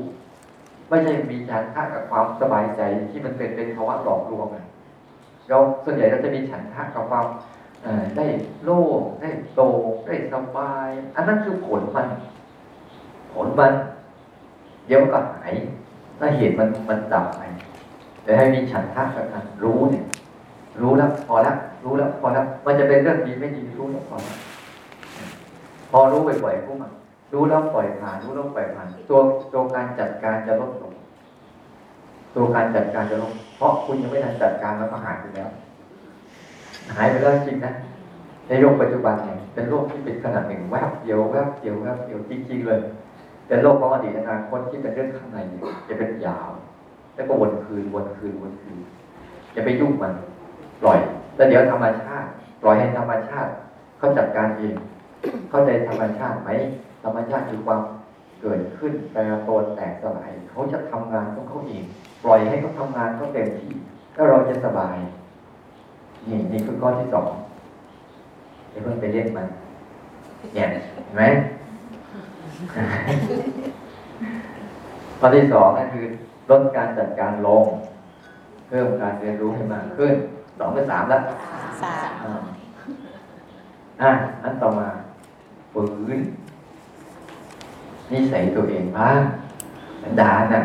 ไม่ใช่มีฉันทะกับความสบายใจที่มันเป็นเป็นภาวะหลอกลวงเราส่วนใหญ่เราจะมีฉันทะกับความได้โล่งได้โตได้สบาย อันนั้นคือผลมัน ผลมัน เดี๋ยวก็หายถ้าเหตุมันมันดับไปแต่ให้มีฉันทะกับการรู้เนี่ย รู้แล้วพอแล้วรู้แล้วพอแล้วมันจะเป็นเรื่องดีไม่ดีรู้แล้วพอแล้วพอรู้บ่อยๆปุ๊บ รู้แล้วปล่อยผ่านรู้แล้วปล่อยผ่านตัวตัวการจัดการจะลดลงตัวการจัดการจะลดเพราะคุณยังไม่ทันจัดการมันก็หายไปแล้ว หายไปแล้วจริงนะในโลกปัจจุบันเนี่ยเป็นโลกที่เป็นขนาดหนึ่งแวบเดียวแวบเดียวแวบเดียวจริงๆเลย แต่โลกของอดีตอนาคตที่เป็นเรื่องข้างในเนี่ยจะเป็นยาว แล้วก็วนคืนวนคืนวนคืนจะไปยุ่งมันปล่อยแล้วเดี๋ยวธรรมชาติ ปล่อยให้ธรรมชาติเขาจัดการเองเข้าใจธรรมชาติไหม ธรรมชาติคือความเกิดขึ้นแปรปรวนแตกสลายเขาจะทำงานของเขาเองปล่อยให้เขาทำงานเขาเต็มที่แล้วเราจะสบายนี่นี่คือข้อที่สองอย่าเพิ่งไปเรียกมันเนี่ยเห็นไหมข้อที่สองนั่นคือลดการจัดการลง เพิ่มการเรียนรู้ให้มากขึ้นสองเป็นสามแล้วสามอ่าอะอันต่อมาฝืน นิสัยตัวเองบ้างสันดานน่ะ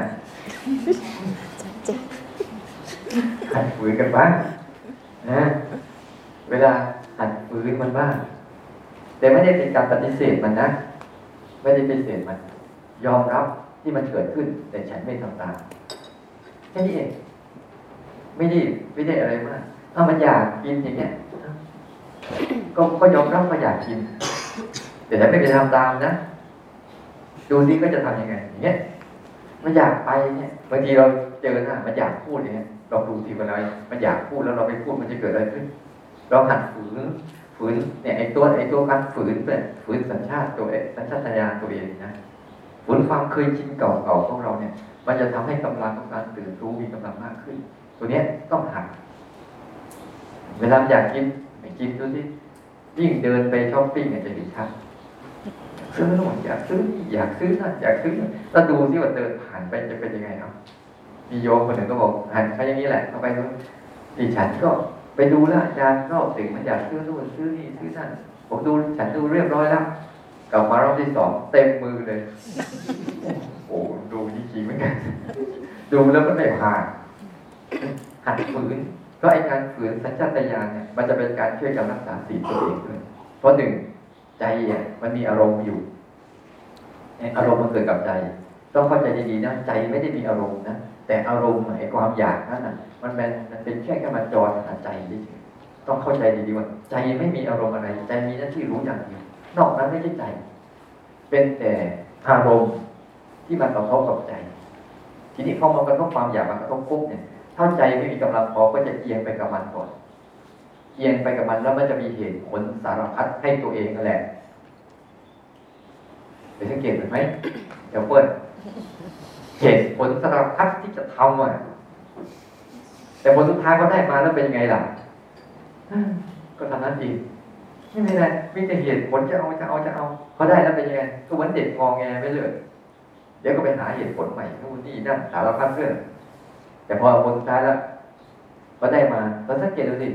ชัดเจนหัดฝืนกันบ้างนะเวลาหัดฝืนมันบ้างแต่ไม่ได้เป็นการปฏิเสธมันนะไม่ได้ปฏิเสธมัน ยอมรับที่มันเกิดขึ้น แต่ฉันไม่ทำตามแค่นี้เองไม่ได้ไม่ได้อะไรมากถ้ามันอยากกินอย่างเงี้ยก็ก็ยอมรับว่าอยากกินแต่ถ้าไม่ไปทำตามนะ ดูซิก็จะทำยังไงอย่างเงี้ยมันอยากไปเนี่ยบางทีเราเจอหน้ามันอยากพูดอย่างเงี้ยเราดูทีเวลามันอยากพูดแล้วเราไปพูดมันจะเกิดอะไรขึ้น เราหัดฝืนฝืนเนี่ยไอ้ตัวไอ้ตัวการฝืนเนี่ยฝืนสัญชาติตัวเองสัญชาตญาณตัวเองนะฝืนความเคยชินเก่าๆของเราเนี่ย มันจะทำให้กำลังของการตื่นรู้มีกำลังมากขึ้น ตัวเนี้ยต้องหัดเวลาอยากกินไปกินดูสิยิ่งเดินไปช้อปปิ้งเนี่ยจะดีชัด ซื้อโน่นอยากซื้อนี่อยากซื้อนั่นอยากซื้อนั่นแล้วดูสิว่าเดินผ่านไปจะเป็นยังไงเนาะมีโยมคนหนึ่งก็บอกหันไปอย่างนี้แหละเข้าไปนู้นดิฉันก็ไปดูแล้วอาจารย์รอบถึงมันอยากซื้อนู่นซื้อนี่ซื้อนั่นผมดูฉันดูเรียบร้อยแล้วกลับมารอบที่สองเต็มมือเลยโอ้ดูจริงๆเหมือนกันดูแล้วมันไม่ผ่านหัดฝืนเพราะไอการฝืนสัญชาตญาณเนี่ยมันจะเป็นการช่วยกันรักษาศีตัวเองด้วยเพราะหนึ่ง ใจอะมันมีอารมณ์อยู่อารมณ์มันเกิดกับใจ ต้องเข้าใจดีๆนะใจไม่ได้มีอารมณ์นะแต่อารมณ์ไอ้ความอยากนั่นน่ะ มันเป็นมันเป็นแค่กรรมจรหาใจเฉยต้องเข้าใจดีๆว่า ใจไม่มีอารมณ์อะไร ใจมีหน้าที่รู้อย่างเดียวนอกนั้นไม่ใช่ใจ เป็นแต่อารมณ์ที่มันกระทบกับใจ ทีนี้พอมันกระทบความอยากมันกระทบปุ๊บเนี่ยถ้าใจไม่มีกำลังพอก็จะเอียงไปกับมันก่อน อียงไปกับมันแล้วมันจะมีเหตุผลสารพัดให้ตัวเองนั่นแหละไปสังเกตเห็นไหมเดี๋ยวเปิดเหตุผลสารพัดที่จะทำอะแต่ผลสุดท้ายก็ได้มาแล้วเป็นยังไงล่ะก็ทำนั้นเองไม่มีอะไรมีแต่เหตุผลจะเอาจะเอาจะเอาเขาได้แล้วเป็นยังไงก็เหมือนเด็กงอแงไม่เลยเดี๋ยวก็ไปหาเหตุผลใหม่นู่นนี่นั่นสารพัดเรื่องแต่พอผลสุดท้ายแล้วก็ได้มาเราสังเกตดูสิ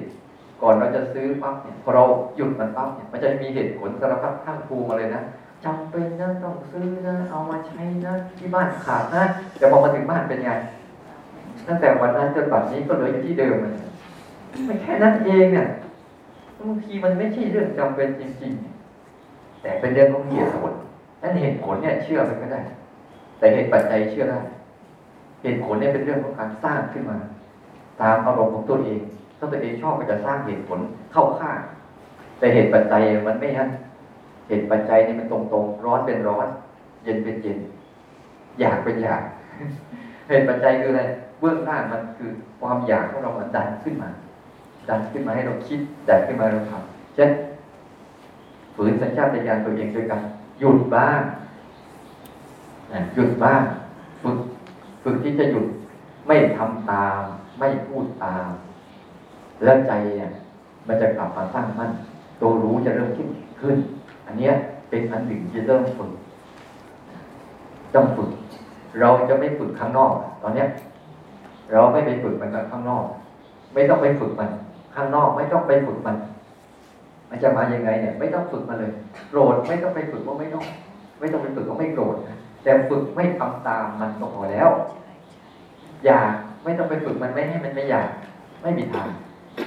ก่อนเราจะซื้อปั๊บเนี่ยพอเราหยุดมันปั๊บเนี่ยมันจะมีเหตุผลสารพัดข้างภูมาเลยนะจำเป็นนะต้องซื้อนะเอามาใช้นะที่บ้านขาดนะแต่พอมาถึงบ้านเป็นไงตั้งแต่วันนั้นจนบัดนี้ก็เหลืออยู่ที่เดิมมันไม่แค่นั้นเองเนี่ยบางทีมันไม่ใช่เรื่องจำเป็นจริงๆ แต่เป็นเรื่องของเหตุผลนั่นเหตุผลเนี่ยเชื่อมันก็ได้ แต่เหตุปัจจัยเชื่อได้เหตุผลเนี่ยเป็นเรื่องของการสร้างขึ้นมา ตามอารมณ์ของตัวเอง ถ้าตัวเองชอบก็จะสร้างเหตุผลเข้าข้างแต่เหตุปัจจัยมันไม่นั้นเหตุปัจจัยนี่มันตรงๆ ร้อนเป็นร้อน เย็นเป็นเย็น อยากเป็นอยาก เหตุปัจจัยคืออะไรเบื้องหน้ามันคือความอยากของเรามันดันขึ้นมา ดันขึ้นมาให้เราคิดดันขึ้นมาให้เราทำเช่นฝืนสัญชาตญาณตัวเองด้วยกันหยุดบ้างหยุดบ้างฝึกฝึกที่จะหยุดไม่ทำตาม ไม่พูดตาม แล้วใจเนี่ยมันจะกลับมาตั้งมั่นตัวรู้จะเริ่มขึ้นขึ้น อันเนี้ยเป็นอันหนึ่งที่เริ่มฝึกต้องฝึก เราจะไม่ฝึกข้างนอก ตอนเนี้ย เราไม่ไปฝึกมันกับข้างนอก ไม่ต้องไปฝึกมัน ข้างนอกไม่ต้องไปฝึกมัน มันจะมายังไงเนี่ย ไม่ต้องฝึกมันเลย โกรธไม่ต้องไปฝึกว่าไม่ต้อง ไม่ต้องไปฝึกว่าไม่โกรธแต่ฝึกไม่ทำตามมันก็พอแล้ว อยากไม่ต้องไปฝึกมันไม่ให้มันไม่อยาก ไม่มีทาง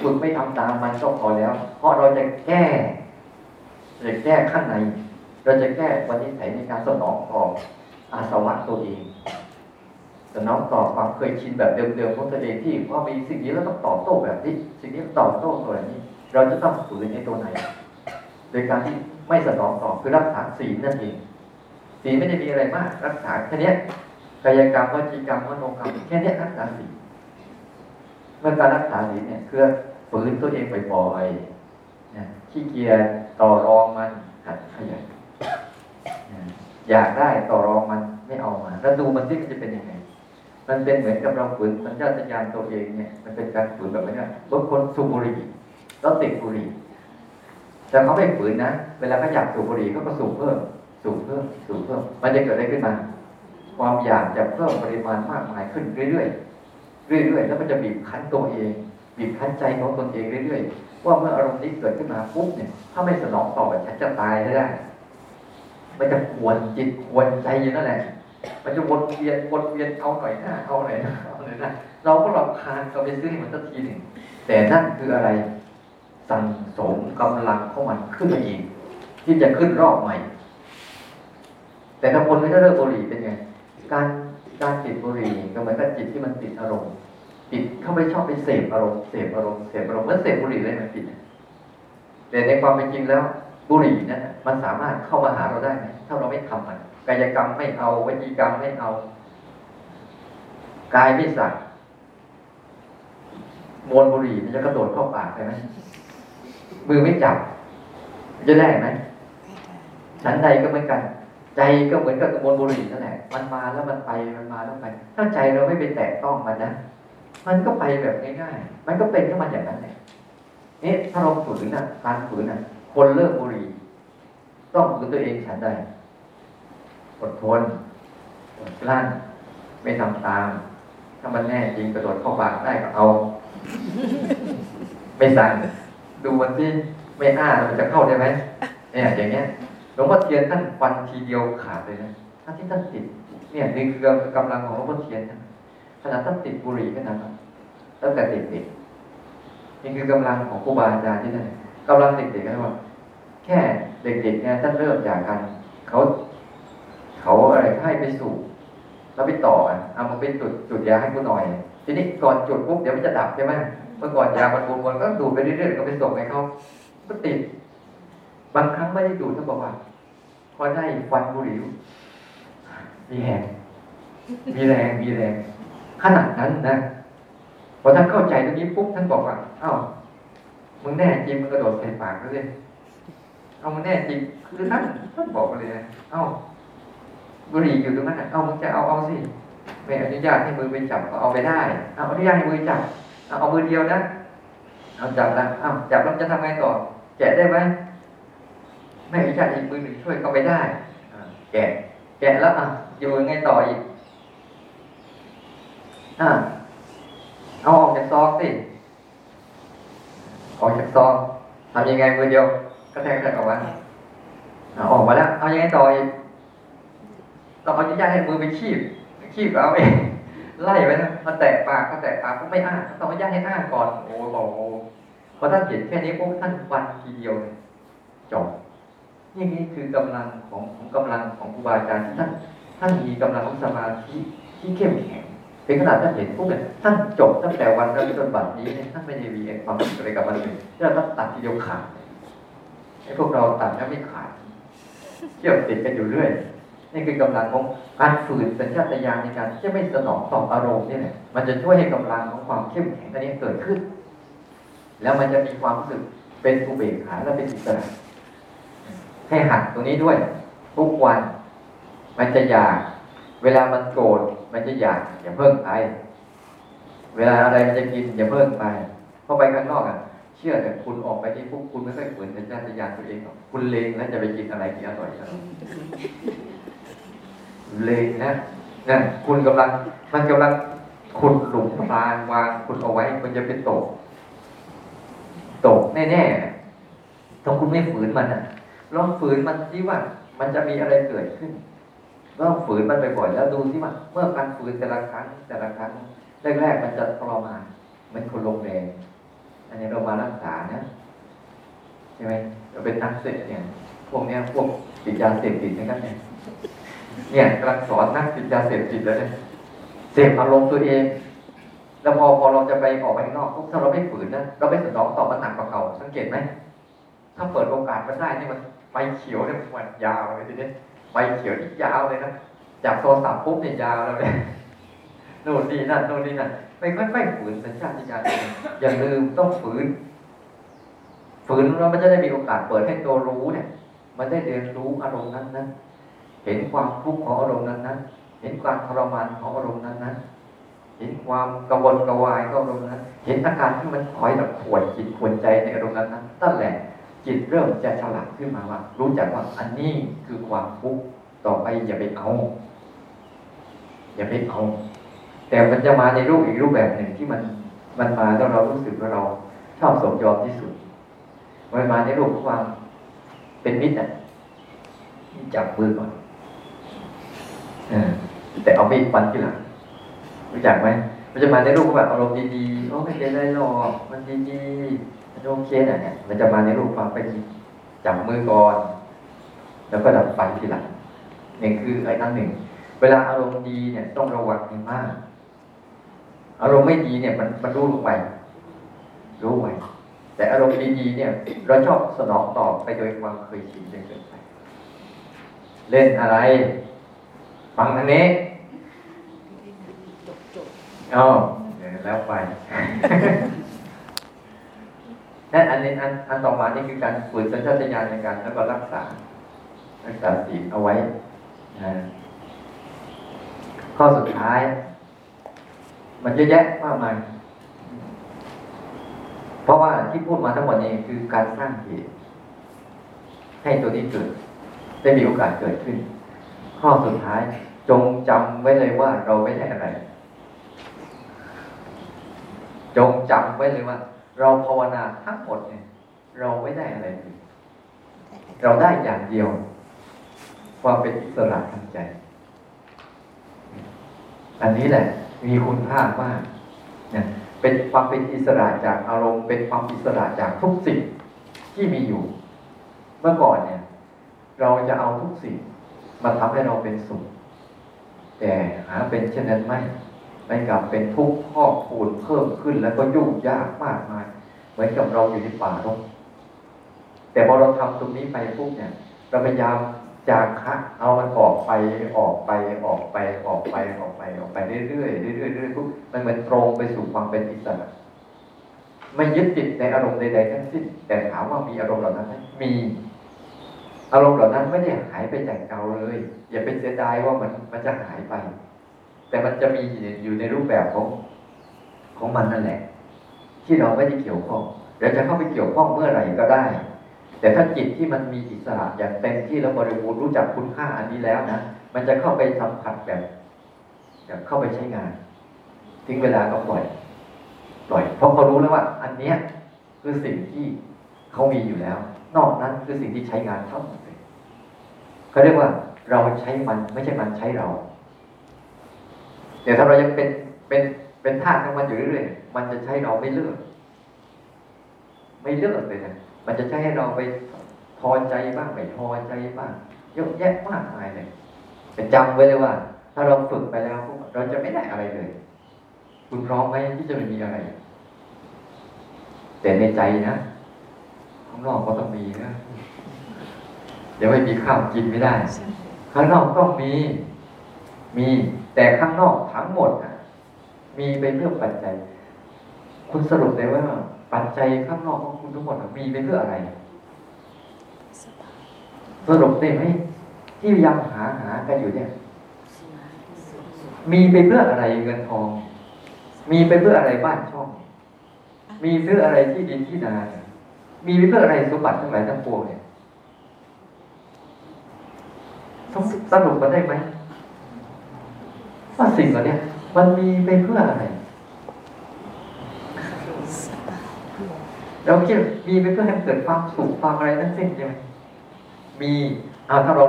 ฝึกไม่ทำตามมันก็พอแล้ว เพราะเราจะแก้จะแก้ข้างใน เราจะแก้วันนี้ใส่ในการสนองตอบอาสวะตัวเองสนองตอบความเคยชินแบบเดิมๆของตัวเองที่พอมีสิ่งนี้แล้วต้องตอบโต้แบบนี้ สิ่งนี้ตอบโต้ตัวนี้ เราจะต้องฝืนในตัวไหน โดยการที่ไม่สนองตอบคือรักษาศีลนั่นเองศีลไม่ได้มีอะไรมาก รักษาแค่นี้กายกรรมวจีกรรมมโนกรรมแค่นี้รักษาศีล เมื่อการรักษาศีลเนี่ยคือฝืนตัวเองบ่อยๆนะขี้เกียจต่อรองมันหัดหอยากได้ต่อรองมันไม่เอามาแล้วดูมันที่มันจะเป็นยังไง มันเป็นเหมือนกับเราฝืนสัญชาตญาณตัวเองเนี่ย มันเป็นการฝืนแบบนี้บางคนสูบบุหรี่แล้วติดบุหรี่แต่เขาไม่ฝืนนะเวลาเขาอยากสูบบุหรี่เขาก็สูบเพิ่มสูบเพิ่มสูบเพิ่ม มันจะเกิดอะไรขึ้นมา ความอยากจะเพิ่มปริมาณมากมายขึ้นเรื่อยๆ เรื่อยๆ แล้วมันจะบีบคั้นตัวเอง บีบคั้นใจของตนเองเรื่อยๆ ว่าเมื่ออารมณ์นี้เกิดขึ้นมาปุ๊บเนี่ย ถ้าไม่สนองตอบฉันจะตายได้ มันจะกวนจิตกวนใจอยู่นั่นแหละ มันจะวนเวียนวนเวียนเอาหน่อยหน้าเอาหน่อยหน้าเอาหน่อยหน้าเราก็รำคาญก็ไปซื้อให้มันสักทีหนึ่งแต่นั่นคืออะไร สั่งสมกำลังของมันขึ้นมาอีกที่จะขึ้นรอบใหม่ แต่ถ้าคนไม่ได้เลิกบุหรี่เป็นไง การ การติดบุหรี่ก็เหมือนกับจิตที่มันติดอารมณ์ติดเข้าไปชอบไปเสพอารมณ์เสพอารมณ์เสพอารมณ์เมื่อเสพบุหรี่เลยมันติดแต่ในความเป็นจริงแล้วบุหรี่นั้นมันสามารถเข้ามาหาเราได้ไหมถ้าเราไม่ทำมันกายกรรมไม่เอาวิจีกรรมไม่เอากายไม่สั่งมวลบุหรี่มันจะกระโดดเข้าปากได้ไหมมือไม่จับจะได้ไหมฉันใดก็เหมือนกัน ใจก็เหมือนกับกระมวลบุหรี่นั่นแหละ มันมาแล้วมันไป มันมาแล้วไป ถ้าใจเราไม่ไปแตะต้องมันนะ มันก็ไปแบบง่ายๆ มันก็เป็นขึ้นมาอย่างนั้นแหละนี่ถ้าเราฝืนนะการฝืนนะคนเลิกบุหรี่ ต้องฝืนตัวเองฉันใดอดทนอดกลั้นไม่ทำตาม ถ้ามันแน่จริงกระโดดเข้าปากได้ก็เอา ไม่สั่งดูมันที่ไม่อ้ามันจะเข้าได้ไหมเนี่ยอย่างเงี้ย หลวงพ่อเทียนท่านฟันทีเดียวขาดเลยนะท่านที่ท่านติด เนี่ยนี่คือกำลังของหลวงพ่อเทียนนะขนาดท่านติดบุหรี่ขนาดนั้นตั้งแต่เด็กๆนี่คือกำลังของครูบาอาจารย์ที่นั่นกำลังเด็กๆนะว่า แค่เด็กๆเนี่ยท่านเริ่มจากกันเขาเขาอะไรให้ไปสู่แล้วไปต่ออะเอามาเป็นจุดจุดยาให้กูหน่อย ทีนี้ก่อนจุดปุ๊บเดี๋ยวมันจะดับใช่ไหมเมื่อก่อนยามันวนๆก็ดูดไปเรื่อยๆก็ไปส่งให้เขาก็ติด บางครั้งไม่ได้ดูดท่านบอกว่า พอได้ฟันบุหรี่มีแรงมีแรงมีแรงขนาดนั้นนะพอท่านเข้าใจตรงนี้ปุ๊บท่านบอกว่า เอ้ามึงแน่จริงมึงกระโดดใส่ปากก็เลยเอามึงแน่จริงคือท่านท่านบอกเลยนะเอ้าบุหรี่อยู่ตรงนั้นเอามึงจะเอาเอาสิไม่อนุญาตให้มือไปจับก็เอาไปได้เอาอนุญาตให้มือจับเอาเอามือเดียวนะเอาจับแล้วเอาจับแล้วจะทำไงต่อแกะได้ไหม ไม่อนุญาตอีกมือหนึ่งช่วยเข้าไปได้แกะ แกะแล้วอะอยู่ยังไงต่ออีกอะเอาออกจากซองสิออกจากซองทำยังไงมือเดียว ก็แทงกันออกมาออกมาแล้ว เอายังไงต่ออีกต้องเอาอนุญาตให้มือไปคีบคีบเอาเองไล่ไปนะมาแตะปากก็แตะปากก็ไม่อ้าต้องอนุญาตให้อ้าก่อนโอ้โหพอท่านเห็นแค่นี้ปุ๊บท่านฟันทีเดียวจบ นี่นี่คือกำลังของของกำลังของครูบาอาจารย์ที่ท่านท่านมีกำลังของสมาธิที่เข้มแข็งเป็นขนาดท่านเห็นปุ๊บเนี่ยท่านจบตั้งแต่วันนั้นจนบัดนี้เนี่ยท่านไม่ได้มีความรู้สึกอะไรกับมันเลยที่เราต้องตัดทีเดียวขาดไอ้พวกเราตัดแล้วไม่ขาดเกี่ยวติดกันอยู่เรื่อยนี่คือกำลังของการฝืนสัญชาตญาณในการที่จะไม่สนองต่ออารมณ์เนี่ยมันจะช่วยให้กำลังของความเข้มแข็งอันนี้เกิดขึ้น แล้วมันจะมีความรู้สึกเป็นอุเบกขาและเป็นอิสระ ให้หัดตรงนี้ด้วย ทุกวัน มันจะอยาก เวลามันโกรธมันจะอยากอย่าเพิ่งไป เวลาอะไรมันจะกินอย่าเพิ่งไปเพราะไปข้างนอกอะเชื่อแต่คุณออกไปที่พวกคุณไม่ค่อยฝืนสัญชาตญาณตัวเองหรอกคุณเลงแล้วจะไปกินอะไรที่อร่อยแล้วเลงนะนั่นคุณกำลัง มันกำลังขุดหลุมพรางวางคุณเอาไว้มันจะเป็นตก ตกแน่ๆถ้าคุณไม่ฝืนมันอะ ลองฝืนมันที่ว่า มันจะมีอะไรเกิดขึ้นลองฝืนมันบ่อยๆแล้วดูที่ว่าเมื่อการฝืนแต่ละครั้งแต่ละครั้งแรกๆมันจะทรมานมันคนลงแรงอันนี้เรามารักษานะใช่ไหมเราเป็นนักเสพเนี่ยพวกเนี้ยพวกติดยาเสพติดนะครับเนี่ยเนี่ยกำลังสอนนักติดยาเสพติดแล้วเนี่ยเสพอารมณ์ตัวเองแล้วพอพอเราจะไปออกไปข้างนอกถ้าเราไม่ฝืนนะเราไม่สนองตอบมันหนักกว่าเก่าสังเกตไหมถ้าเปิดโอกาสมันได้นี่มัน ไปเขียวเนี่ยมันยาวเลยทีนี้ไปเขียวนี่ยาวเลยนะจากโทรศัพท์ปุ๊บเนี่ยยาวแล้วเนี่ยโน่นนี่นั่นโน่นนี่นั่นไม่ค่อยๆฝืนสัญชาติญาณอย่าลืมต้องฝืน ฝืนแล้วมันจะได้มีโอกาสเปิดให้ตัวรู้เนี่ย มันได้เรียนรู้อารมณ์นั้นนั้นเห็นความทุกข์ของอารมณ์นั้นนั้นเห็นความทรมานของอารมณ์นั้นนั้นเห็นความกระวนกระวายของอารมณ์นั้น เห็นอาการที่มันคอยแบบปวดจิตปวดใจในอารมณ์นั้นนั้นนั่นแหละ จิตเริ่มจะฉลาดขึ้นมาว่า รู้จักว่าอันนี้คือความทุกข์ต่อไปอย่าไปเอา อย่าไปเอา แต่มันจะมาในรูปอีกรูปแบบหนึ่งที่มันมันมาแล้วเรารู้สึกว่าเราชอบสมยอมที่สุดมันมาในรูปของความเป็นมิตรอะจับมือก่อนอแต่เอามีดฟันที่หลังรู้จักไหมมันจะมาในรูปของแบบอารมณ์ดีๆโอ้ไม่เป็นไรหรอกมันดีๆ มันโอเคนะเนี่ยมันจะมาในรูปความเป็นจับมือก่อน แล้วก็ดับไฟทีหลังนี่คือไอ้นั่นหนึ่ง เวลาอารมณ์ดีเนี่ยต้องระวังมาก อารมณ์ไม่ดีเนี่ย มันมันรู้ลงไปรู้ไว้แต่อารมณ์ดีๆเนี่ย เราชอบสนองตอบไปโดยความเคยชินจนเกินไปเล่นอะไรฟังทางนี้อ๋อเดี๋ยวแล้วไป นั่นอันนี้อันอันต่อมานี่คือการฝึกสัญชาตญาณในการแล้วก็รักษา รักษาศีลเอาไว้นะข้อสุดท้าย มันเยอะแยะมากมายเพราะว่าที่พูดมาทั้งหมดนี้คือการสร้างเหตุให้ตัวนี้เกิดได้มีโอกาสเกิดขึ้น ข้อสุดท้ายจงจำไว้เลยว่าเราไม่ได้อะไร จงจำไว้เลยว่า เราภาวนาทั้งหมดเนี่ย เราไม่ได้อะไรเลยเราได้อย่างเดียว ความเป็นอิสระทางใจ อันนี้แหละ มีคุณค่ามากเนี่ยเป็นความเป็นอิสระจากอารมณ์ เป็นความอิสระจากทุกสิ่งที่มีอยู่ เมื่อก่อนเนี่ย เราจะเอาทุกสิ่งมาทำให้เราเป็นสุขแต่หาเป็นเช่นนั้นไม่ ไม่กลับเป็นทุกข์พอกพูนเพิ่มขึ้นแล้วก็ยุ่งยากมากมาย เหมือนกับเราอยู่ในป่าตรกแต่พอเราทำตรงนี้ไปปุ๊บเนี่ย เราพยายามจากคะเอามันออกไปออกไปออกไปออกไปออกไปออกไปเรื่อยๆเรื่อยๆเรื่อยๆปุ๊บมันเหมือนตรงไปสู่ความเป็นอิสระไม่ยึดติดในอารมณ์ใดๆทั้งสิ้น แต่ถามว่ามีอารมณ์เหล่านั้นไหมมีอารมณ์เหล่านั้นไม่ได้หายไปจากเราเลย อย่าไปเสียดายว่ามันมันจะหายไป แต่มันจะมีอยู่ในรูปแบบของของมันนั่นแหละ ที่เราไม่ได้เกี่ยวข้องเราจะเข้าไปเกี่ยวข้องเมื่อไหร่ก็ได้ แต่ถ้าจิตที่มันมีอิสระอย่างเต็มที่แล้วบริบูรณ์รู้จักคุณค่าอันนี้แล้วนะมันจะเข้าไปสัมผัสแบบแบบเข้าไปใช้งาน ทิ้งเวลาก็ปล่อย ปล่อย เพราะเขารู้แล้วว่า อันเนี้ยคือสิ่งที่เขามีอยู่แล้ว นอกนั้นคือสิ่งที่ใช้งานทั้งหมดเลยเขาเรียกว่าเราใช้มันไม่ใช่มันใช้เรา แต่ถ้าเรายังเป็นเป็นเป็นทาสของมันอยู่เรื่อยๆมันจะใช้เราไม่เลือก ไม่เลือกเลยนะมันจะใช้ให้เราไปพอใจบ้างไม่พอใจบ้างเยอะแยะมากมายเลยแต่จำไว้เลยว่า ถ้าเราฝึกไปแล้วเราจะไม่ได้อะไรเลย คุณพร้อมไหมที่จะไม่มีอะไร แต่ในใจนะข้างนอกก็ต้องมีนะเดี๋ยวไม่มีข้าวกินไม่ได้ข้างนอกต้องมี มี แต่ข้างนอกทั้งหมดนะมีไปเพื่อปัจจัย คุณสรุปเลยว่า ปัจจัยข้างนอกของคุณทั้งหมดมีไปเพื่ออะไร สรุปได้ไหมที่ยังหาหากันอยู่เนี่ย มีไปเพื่ออะไรเงินทอง มีไปเพื่ออะไรบ้านช่อง มีเพื่ออะไรที่ดินที่นา มีไปเพื่ออะไรสมบัติทั้งหลายทั้งปวงเนี่ยสรุปมาได้ไหม ว่าสิ่งเหล่านี้มันมีไปเพื่ออะไรเราคิดมีไปเพื่อให้เกิดความสุขความอะไรทั้งสิ้นใช่ไหมมีเอาถ้าเรา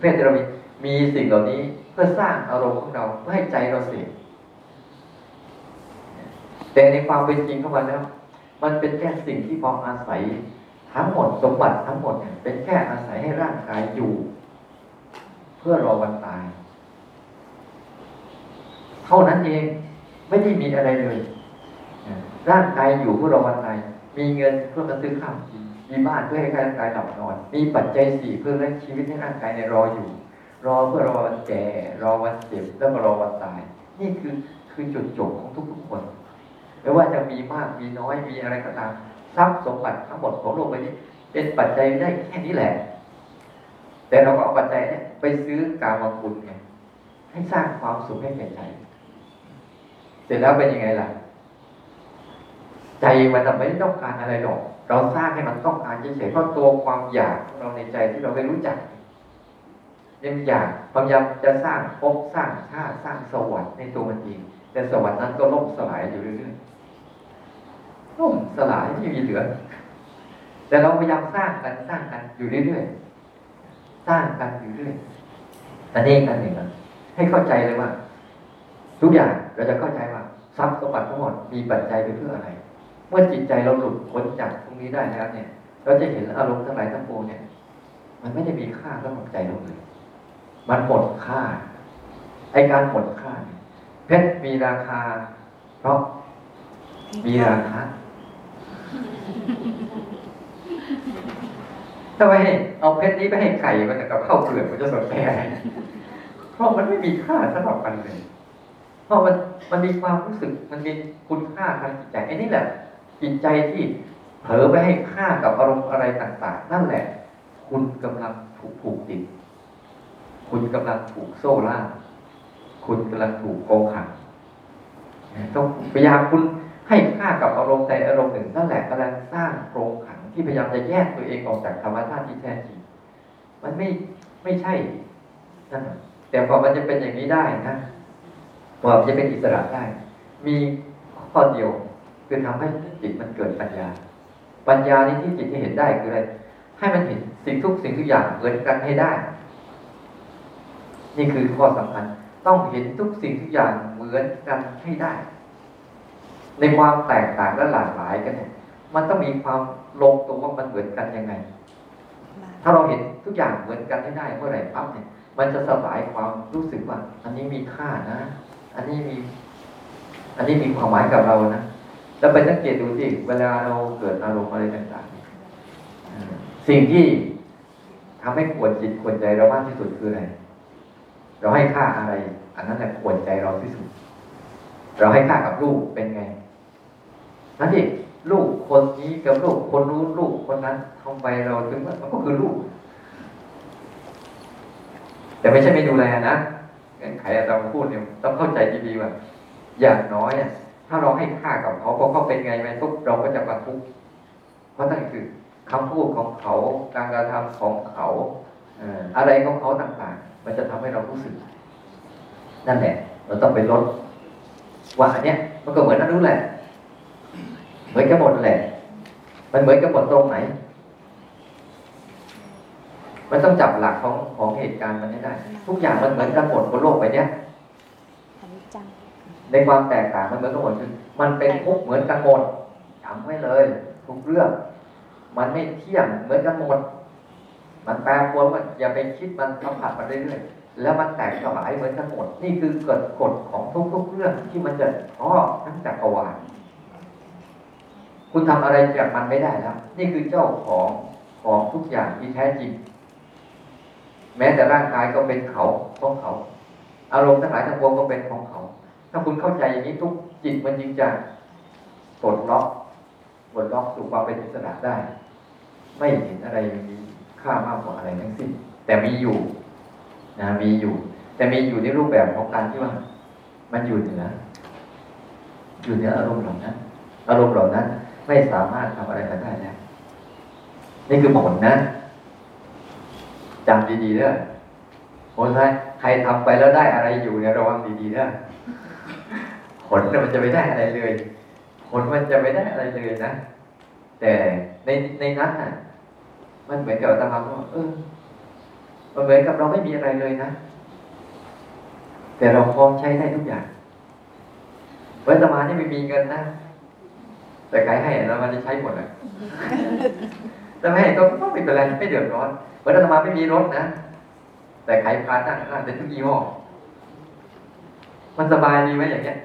เพศที่เรามีมีสิ่งเหล่านี้เพื่อสร้างอารมณ์ของเราเพื่อให้ใจเราเสียแต่ในความเป็นจริงเของมันแล้ว มันเป็นแค่สิ่งที่พออาศัยทั้งหมดสมบัติทั้งหมดเนี่ยเป็นแค่อาศัยให้ร่างกายอยู่ เพื่อรอวันตาย เท่านั้นเอง ไม่ได้มีอะไรเลยร่างกายอยู่เพื่อรอวันตายมีเงินเพื่อมาซื้อข้าวกินมีบ้านเพื่อให้ร่างกายหลับนอน มีปัจจัยสี่เพื่อเลี้ยงชีวิตให้ร่างกายในรออยู่ รอเพื่อรอวันแก่ รอวันเจ็บแล้วก็รอวันตาย นี่คือคือจุดจบของทุกๆคนไม่ว่าจะมีมากมีน้อยมีอะไรก็ตามทรัพย์สมบัติทั้งหมดของโลกใบนี้ เป็นปัจจัยได้แค่นี้แหละ แต่เราก็เอาปัจจัยเนี่ยไปซื้อกามคุณไงให้สร้างความสุขให้แก่ใจ สร็จแล้วเป็นยังไงล่ะ ใจมันไม่ต้องการอะไรหรอก เราสร้างให้มันต้องการเฉยๆเพราะตัวความอยากของเราในใจที่เราไม่รู้จักยังอยากพยายามจะสร้างภพสร้างชาติสร้างสวรรค์ในตัวมันเองแต่สวรรค์นั้นก็ล่มสลายอยู่เรื่อยๆล่มสลายไม่มีเหลือ แต่เราพยายามสร้างกันสร้างกันอยู่เรื่อยๆสร้างกันอยู่เรื่อยอันนี้กันหนึ่งให้เข้าใจเลยว่า ทุกอย่างเราจะเข้าใจว่าทรัพย์สมบัติทั้งหมดมีปัจจัยไปเพื่ออะไร เมื่อจิตใจเราหลุดพ้นจากตรงนี้ได้แล้วเนี่ย เราจะเห็นอารมณ์ทั้งหลายทั้งปวงเนี่ย มันไม่ได้มีค่าสำหรับใจเราเลยมันหมดค่า ไอการหมดค่าเนี่ยเพชรมีราคา เพราะมีราคาถ้าไปเอาเพชรนี้ไปให้ไก่มันกับข้าวเปลือกมันจะสนใจอะไรเพราะมันไม่มีค่าสำหรับมันเลย ราะมันมันมีความรู้สึกมันมีคุณค่าทางจิตใจไอ้นี่แหละ จิตใจที่เผลอไปให้ค่ากับอารมณ์อะไรต่าง ๆ นั่นแหละ คุณกำลังถูกผูกติดคุณกำลังถูกโซ่ล่าคุณกำลังถูกโกงขังต้องพยายามคุณให้ค่ากับอารมณ์ใดอารมณ์หนึ่งนั่นแหละกำลังสร้างโครงขังที่พยายามจะแยกตัวเองออกจากธรรมชาติที่แท้จริง มันไม่ไม่ใช่นั่นแต่พอมันจะเป็นอย่างนี้ได้นะ พอมันจะเป็นอิสระได้ มีข้อเดียวคือทำให้จิตมันเกิดปัญญา ปัญญานี้ที่จิตที่เห็นได้คืออะไรให้มันเห็นสิ่งทุกสิ่งทุกอย่างเหมือนกันให้ได้ นี่คือข้อสำคัญต้องเห็นทุกสิ่งทุกอย่างเหมือนกันให้ได้ ในความแตกต่างและหลากหลายกันเนี่ยมันต้องมีความลงตัวว่ามันเหมือนกันยังไง ถ้าเราเห็นทุกอย่างเหมือนกันให้ได้เมื่อไหร่ปั๊บเนี่ย มันจะสลายความรู้สึกว่า อันนี้มีค่านะ อันนี้มี อันนี้มีความหมายกับเรานะแล้วไปสังเกตดูสิเวลาเราเกิดอารมณ์อะไรต่างๆสิ่งที่ทำให้ขวนจิตขวนใจเรามากที่สุดคืออะไรเราให้ค่าอะไร อันนั้นแหละขวนใจเราที่สุด เราให้ค่ากับลูกเป็นไงนั่นเองลูกคนนี้กับลูกคนนู้นลูกคนนั้นทำไปเราถึงว่ามันก็คือลูก แต่ไม่ใช่ไม่ดูแลนะ ใครอาจารย์พูดเนี่ยต้องเข้าใจดีๆว่า อย่างน้อยถ้าเราให้ค่ากับเขาเพราะเขาเป็นไงไหมทุกเราก็จะมาทุกข์เพราะนั่นคือคำพูดของเขาการกระทำของเขาอะไรของเขาต่างๆ มันจะทำให้เรารู้สึก นั่นแหละ เราต้องไปลดว่าอันเนี้ยมันก็เหมือนนั่นนู้นแหละ เหมือนกันหมดแหละ มันเหมือนกันหมดตรงไหน มันต้องจับหลักของของเหตุการณ์มันให้ได้ ทุกอย่างมันเหมือนกันหมดบนโลกใบนี้ในความแตกต่างมันเหมือนกันหมดคือมันเป็นทุกเหมือนกันหมดจำไว้เลย ทุกเรื่อง มันไม่เที่ยงเหมือนกันหมด มันแปรปรวนมันอย่าไปคิดมันสัมผัสมันเรื่อยๆแล้วมันแตกสลายเหมือนกันหมด นี่คือเกิดกฎของทุกๆเรื่องที่มันจะท้อทั้งจักรวาลคุณทำอะไรจากมันไม่ได้แล้ว นี่คือเจ้าของของทุกอย่างที่แท้จริง แม้แต่ร่างกายก็เป็นเขาของเขา อารมณ์ทั้งหลายทั้งปวงก็เป็นของเขา ถ้าคุณเข้าใจอย่างนี้ทุกจิตมันจึงจะปลดล็อกปลดล็อกสู่ความเป็นอิสระได้ ไม่เห็นอะไรมีค่ามากกว่าอะไรทั้งสิ้นแต่มีอยู่นะมีอยู่ แต่มีอยู่ในรูปแบบของการที่ว่า มันอยู่เหนืออยู่เหนืออารมณ์เหล่านั้นอารมณ์เหล่านั้น ไม่สามารถทำอะไรกันได้แล้วนี่คือผลนะ จำดีๆเด้อคนไทยใครทำไปแล้วได้อะไรอยู่เนี่ยระวังดีๆเด้อผลมันจะไม่ได้อะไรเลย ผลมันจะไม่ได้อะไรเลยนะ แต่ในในนั้นน่ะ มันเหมือนกับตามาว่าเออ มันเหมือนกับเราไม่มีอะไรเลยนะ แต่เราพร้อมใช้ได้ทุกอย่างเวลามานี่ไม่มีเงินนะ แต่ใครให้เรามันจะใช้หมดเลย แต่ไม่ก็ไม่เป็นไรไม่เดือดร้อนเวลามาไม่มีรถนะ แต่ใครพานั่งนั่งเป็นทุกยี่ห้อมันสบายดีไหมอย่างเงี้ย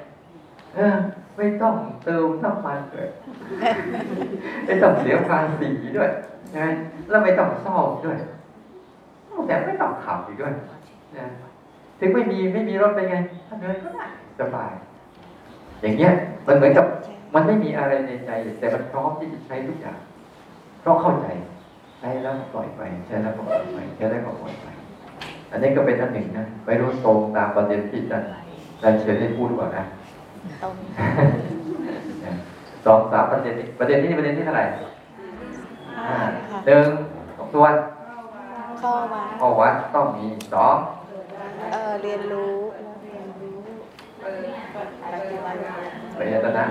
เออไม่ต้องเติมน้ำมันเลยไม่ต้องเสียภาษีด้วยใช่แล้วไม่ต้องซ่อมด้วยแต่ไม่ต้องขับอีกด้วยนะถึงไม่มีไม่มีรถไปไงถ้าเดินก็ได้สบาย อย่างเงี้ย มันเหมือนกับมันไม่มีอะไรในใจ แต่มันพร้อมที่จะใช้ทุกอย่าง เพราะเข้าใจใช้แล้วปล่อยไปใช้แล้วก็ปล่อยไปใช้แล้วก็ปล่อยไป อันนี้ก็เป็นอันหนึ่งนะไม่รู้ตรงตามประเด็นที่จะจะเชิญให้พูดก่อนนะตรงสองสามประเด็นนี้ประเด็นนี้ประเด็นที่เท่าไหร่ห้าค่ะหนึ่งส่วนข้อวัดข้อวัดต้องมีสองเอ่อเรียนรู้ปริยตนะ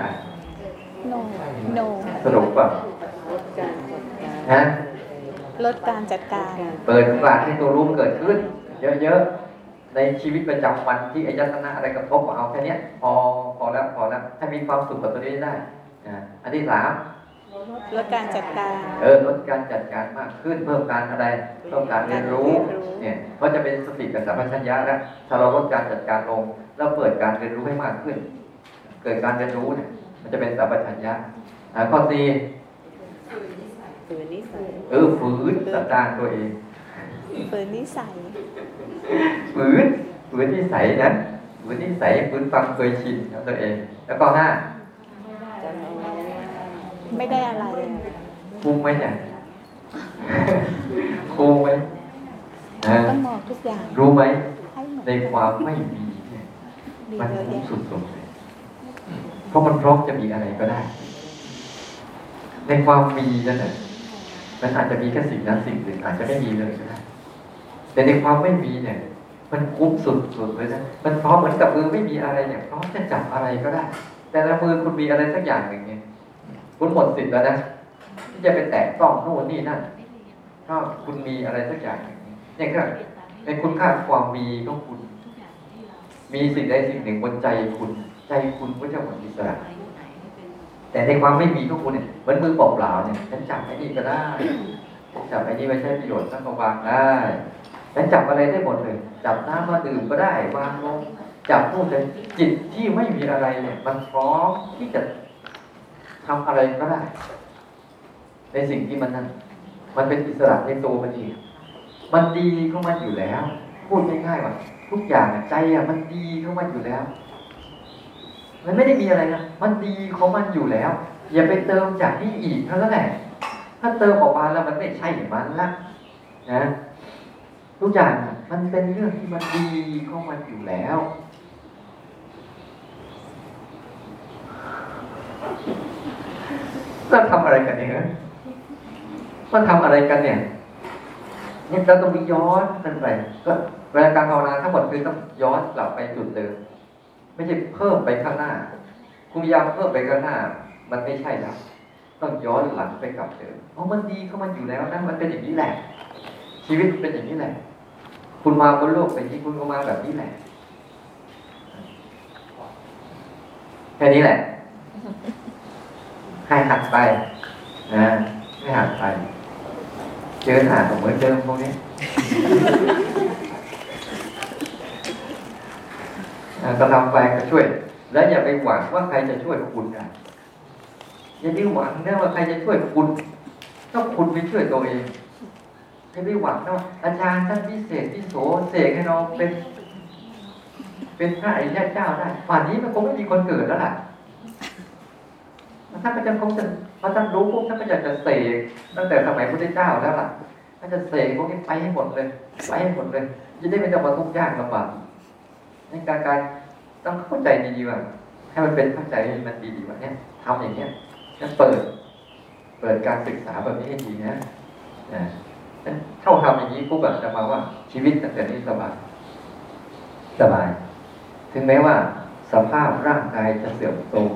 โนโนสรุปว่า ฮะลดการจัดการ เปิดโอกาสให้ตัวรู้เกิดขึ้น เยอะๆ ในชีวิตประจำวันที่อายตนะอะไรกระทบก็เอาแค่เนี้ยพอพอแล้วพอแล้วให้มีความสุขกับตัวนี้ได้นะอันที่สามลดการจัดการ เออลดการจัดการมากขึ้นเพิ่มการอะไรเพิ่มการเรียนรู้เรียนรู้ เนี่ยก็จะเป็นสติกับสัมปชัญญะแล้วถ้าเราลดการจัดการลง แล้วเปิดการเรียนรู้ให้มากขึ้น เกิดการเรียนรู้เนี่ย มันจะเป็นสัมปชัญญะอ่าข้อสี่ฝืนนิสัย เออฝืนสันดานตัวเองฝืนนิสัยฝืนฝืนที่ใสยนะฝืนที่ใสยฝืนความเคยชินของตัวเอง แล้วก็ห้าจะเอาไว้ไม่ได้อะไรคุมไหมเนี่ยคุมไหมนะต้องมองทุกอย่าง รู้ไหมให้เหมือนในความไม่มีเนี่ยดีมันเยอะคุ้มแยะสุดๆเลยเพราะมันพร้อมจะมีอะไรก็ได้ ในความมีนั่นแหละ มันอาจจะมีแค่สิ่งนั้นสิ่งหนึ่งอาจจะไม่มีเลยก็ได้แต่ในความไม่มีเนี่ย มันคุ้มสุดๆเลยนะมันพร้อมเหมือนกับมือไม่มีอะไรเนี่ยพร้อมจะจับอะไรก็ได้ แต่ละมือคุณมีอะไรสักอย่างหนึ่งเนี่ยคุณหมดสิทธิ์แล้วนะที่จะไปแตะต้องโน่นนี่นั่นถ้าคุณมีอะไรสักอย่างหนึ่งเนี่ยก็ในคุณค่าความมีของคุณ มีสิ่งใดสิ่งหนึ่งบนใจคุณ ใจคุณก็จะหมดอิสระ แต่ในความไม่มีของคุณเนี่ยเหมือนมือเปล่าเนี่ยฉันจับไอ้นี่ก็ได้จับไอ้นี่ไว้ใช้ประโยชน์สักก็วางได้ฉันจับอะไรได้หมดเลย จับน้ำมาดื่มก็ได้วางลงจับนู่นแต่จิตที่ไม่มีอะไรเนี่ย มันพร้อมที่จะทำอะไรก็ได้ ในสิ่งที่มันนั้นมันเป็นอิสระในตัวมันเองมันดีเของมันอยู่แล้ว พูดง่ายๆว่าทุกอย่างใจอะมันดีเของมันอยู่แล้ว มันไม่ได้มีอะไรนะ มันดีของมันอยู่แล้ว อย่าไปเติมจากนี่อีกเท่านั้นแหละถ้าเติมออกมาแล้วมันไม่ใช่มันละนะทุกอย่างมันเป็นเรื่องที่มันดีของมันอยู่แล้วเราทำอะไรกันเนี่ยมันทำอะไรกันเนี่ยเนี่ยเราต้องย้อนมันไปก็เวลาการภาวนาทั้งหมดคือต้องย้อนกลับไปจุดเดิม ไม่ใช่เพิ่มไปข้างหน้าคุณพยายามเพิ่มไปข้างหน้า มันไม่ใช่แล้วต้องย้อนหลังไปกลับเดิมเพราะมันดีเข้ามันอยู่แล้วนะมันเป็นอย่างนี้แหละ ชีวิตเป็นอย่างนี้แหละ คุณมาบนโลกเป็นที่คุณก็มาแบบนี้แหละแค่นี้แหละให้หัดไปนะให้หัดไป เจอหาเหมือนเดิมพวกนี้ อ่าก็ทำไปก็ช่วย แล้วอย่าไปหวังว่าใครจะช่วยคุณนะอย่าไปหวังนะว่าใครจะช่วยคุณ ต้องคุณไปช่วยตัวเองอย่าไปหวังนะว่าอาจารย์ท่านพิเศษพิโสเสกให้เราเป็น เป็นพระอริยเจ้าได้ป่านนี้มันคงไม่มีคนเกิดแล้วล่ะท่านก็จะคงจะพอท่านรู้ปุ๊บท่านก็อยากจะเสกตั้งแต่สมัยพุทธเจ้าแล้วล่ะท่านจะเสกพวกนี้ไปให้หมดเลย ไปให้หมดเลยจะได้ไม่ต้องมาทุกข์ยากลำบาก นการการต้องเข้าใจดีๆว่าให้มันเป็นเข้าใจมันดีๆว่าเนี่ยทำอย่างเนี้ยจะเปิด เปิดการศึกษาแบบนี้ให้ดีนะนะเข้าทำอย่างนี้ปุ๊บแบบจะมาว่า ชีวิตตั้งแต่นี้สบายสบาย ถึงแม้ว่า สภาพร่างกายจะเสื่อมโทรม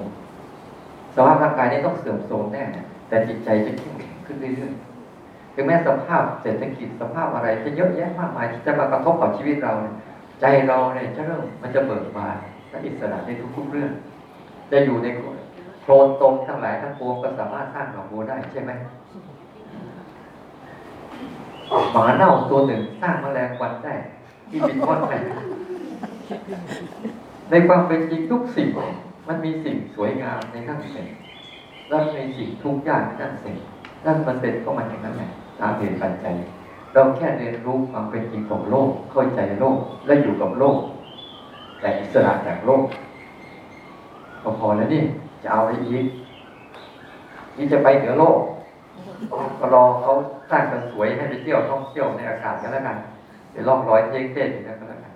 สภาพร่างกายนี้ต้องเสื่อมโทรมแน่แต่จิตใจจะเข้มแข็งขึ้นเรื่อยๆถึงแม้สภาพเศรษฐกิจสภาพอะไรจะเยอะแยะมากมายที่จะมากระทบกับชีวิตเราเนี่ย ใจเราเนี่ยจะเริ่มมันจะเบิกบานและอิสระในทุกๆเรื่องจะอยู่ในโคลนตรงทั้งหลายทั้งปวงก็สามารถสร้างดอกบัวได้ใช่ไหมหมาเน่าตัวหนึ่งสร้างแมลงวันได้ที่บินว่อนไปในความเป็นจริงทุกสิ่ง มันมีสิ่งสวยงามในข้างเสียและมีสิ่งทุกข์ยากในข้างเสียนั่นมันเป็นก็มันอย่างนั้นแหละตามเหตุปัจจัย เราแค่เรียนรู้ความเป็นจริงของโลก เข้าใจโลกและอยู่กับโลก แต่อิสระจากโลกก็พอแล้วนี่จะเอาอะไรอีกนี่จะไปเหนือโลกก็รอเขาสร้างกันสวยให้ไปเที่ยวท่องเที่ยวในอากาศกันแล้วกันเป็นร่องรอยเทเทศอย่างนั้นก็แล้วกัน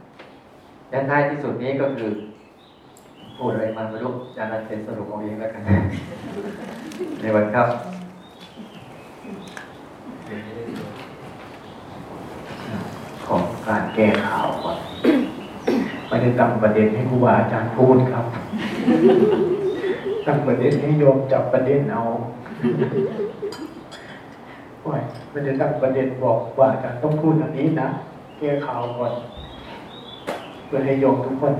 และท้ายที่สุดนี้ก็คือพูดอะไรมาไม่รู้อาจารย์เทศสรุปเอาเองแล้วกันในวันครับ ของ การแก้ข่าวก่อนไม่ได้ตั้งประเด็นให้ครูบาอาจารย์พูดครับตั้งประเด็นให้โยมจับประเด็นเอาโอ้ยไม่ได้ตั้งประเด็นบอกว่าอาจารย์ต้องพูดอันนี้นะแก้ข่าวก่อนเพื่อให้โยมทุกคน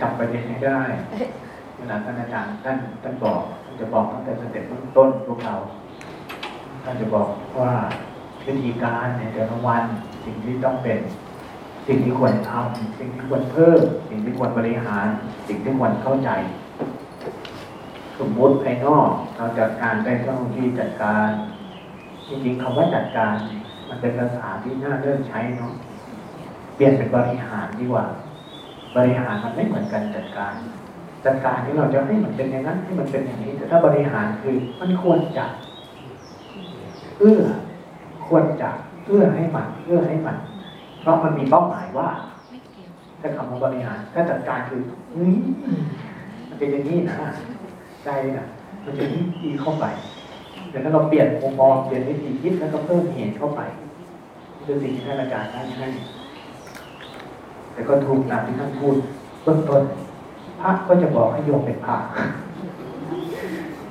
จับประเด็นให้ได้เวลาท่านอาจารย์ท่านท่านบอกท่านจะบอกตั้งแต่สเต็ปเบื้องต้นพวกเราท่านจะบอกว่าวิธีการในแต่ละวันสิ่งที่ต้องเป็น สิ่งที่ควรทำสิ่งที่ควรเพิ่ม สิ่งที่ควรบริหาร สิ่งที่ควรเข้าใจ สมมติภายนอกเราจัดการได้เจ้าหน้าที่จัดการจริงๆคำว่าจัดการ มันเป็นภาษาที่น่าเริ่มใช้เนาะเปลี่ยนเป็นบริหารดีกว่า บริหารมันไม่เหมือนกันจัดการ จัดการที่เราจะให้มันเป็นอย่างนั้นให้มันเป็นอย่างนี้ แต่ถ้าบริหารคือมันควรจะเอื้อควรจะเอื้อให้มันเอื้อให้มัน เพราะมันมีเป้าหมายว่าถ้าคำว่าบริหารถ้าจัดการคือเฮ้ยมันเป็นอย่างนี้นะใจนะมันจะยิ่งดีเข้าไปแต่ถ้าเราเปลี่ยนมุมมองเปลี่ยนวิธีคิดแล้วก็เพิ่มเหตุเข้าไปนี่คือสิ่งที่ท่านอาจารย์ท่านให้แต่ก็ถูกตามที่ท่านพูดเบื้องต้นพระก็จะบอกให้โยมเป็นพระ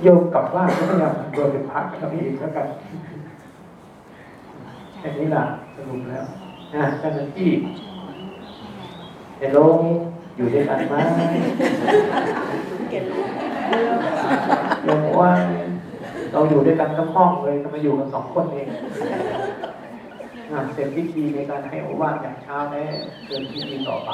โยมกลับบ้านก็พยายามทำตัวเป็นพระกับพี่อีกแล้วกันแค่นี้ล่ะสรุปแล้วนะ เจ้าหน้าที่เฮลโลอยู่ด้วยกันไหมโยมบอกว่าเราอยู่ด้วยกันทั้งห้องเลยทำไมอยู่กันสองคนเองอะเสร็จพิธีในการให้โอวาทอย่างเช้าแล้วเดินพิธีต่อไป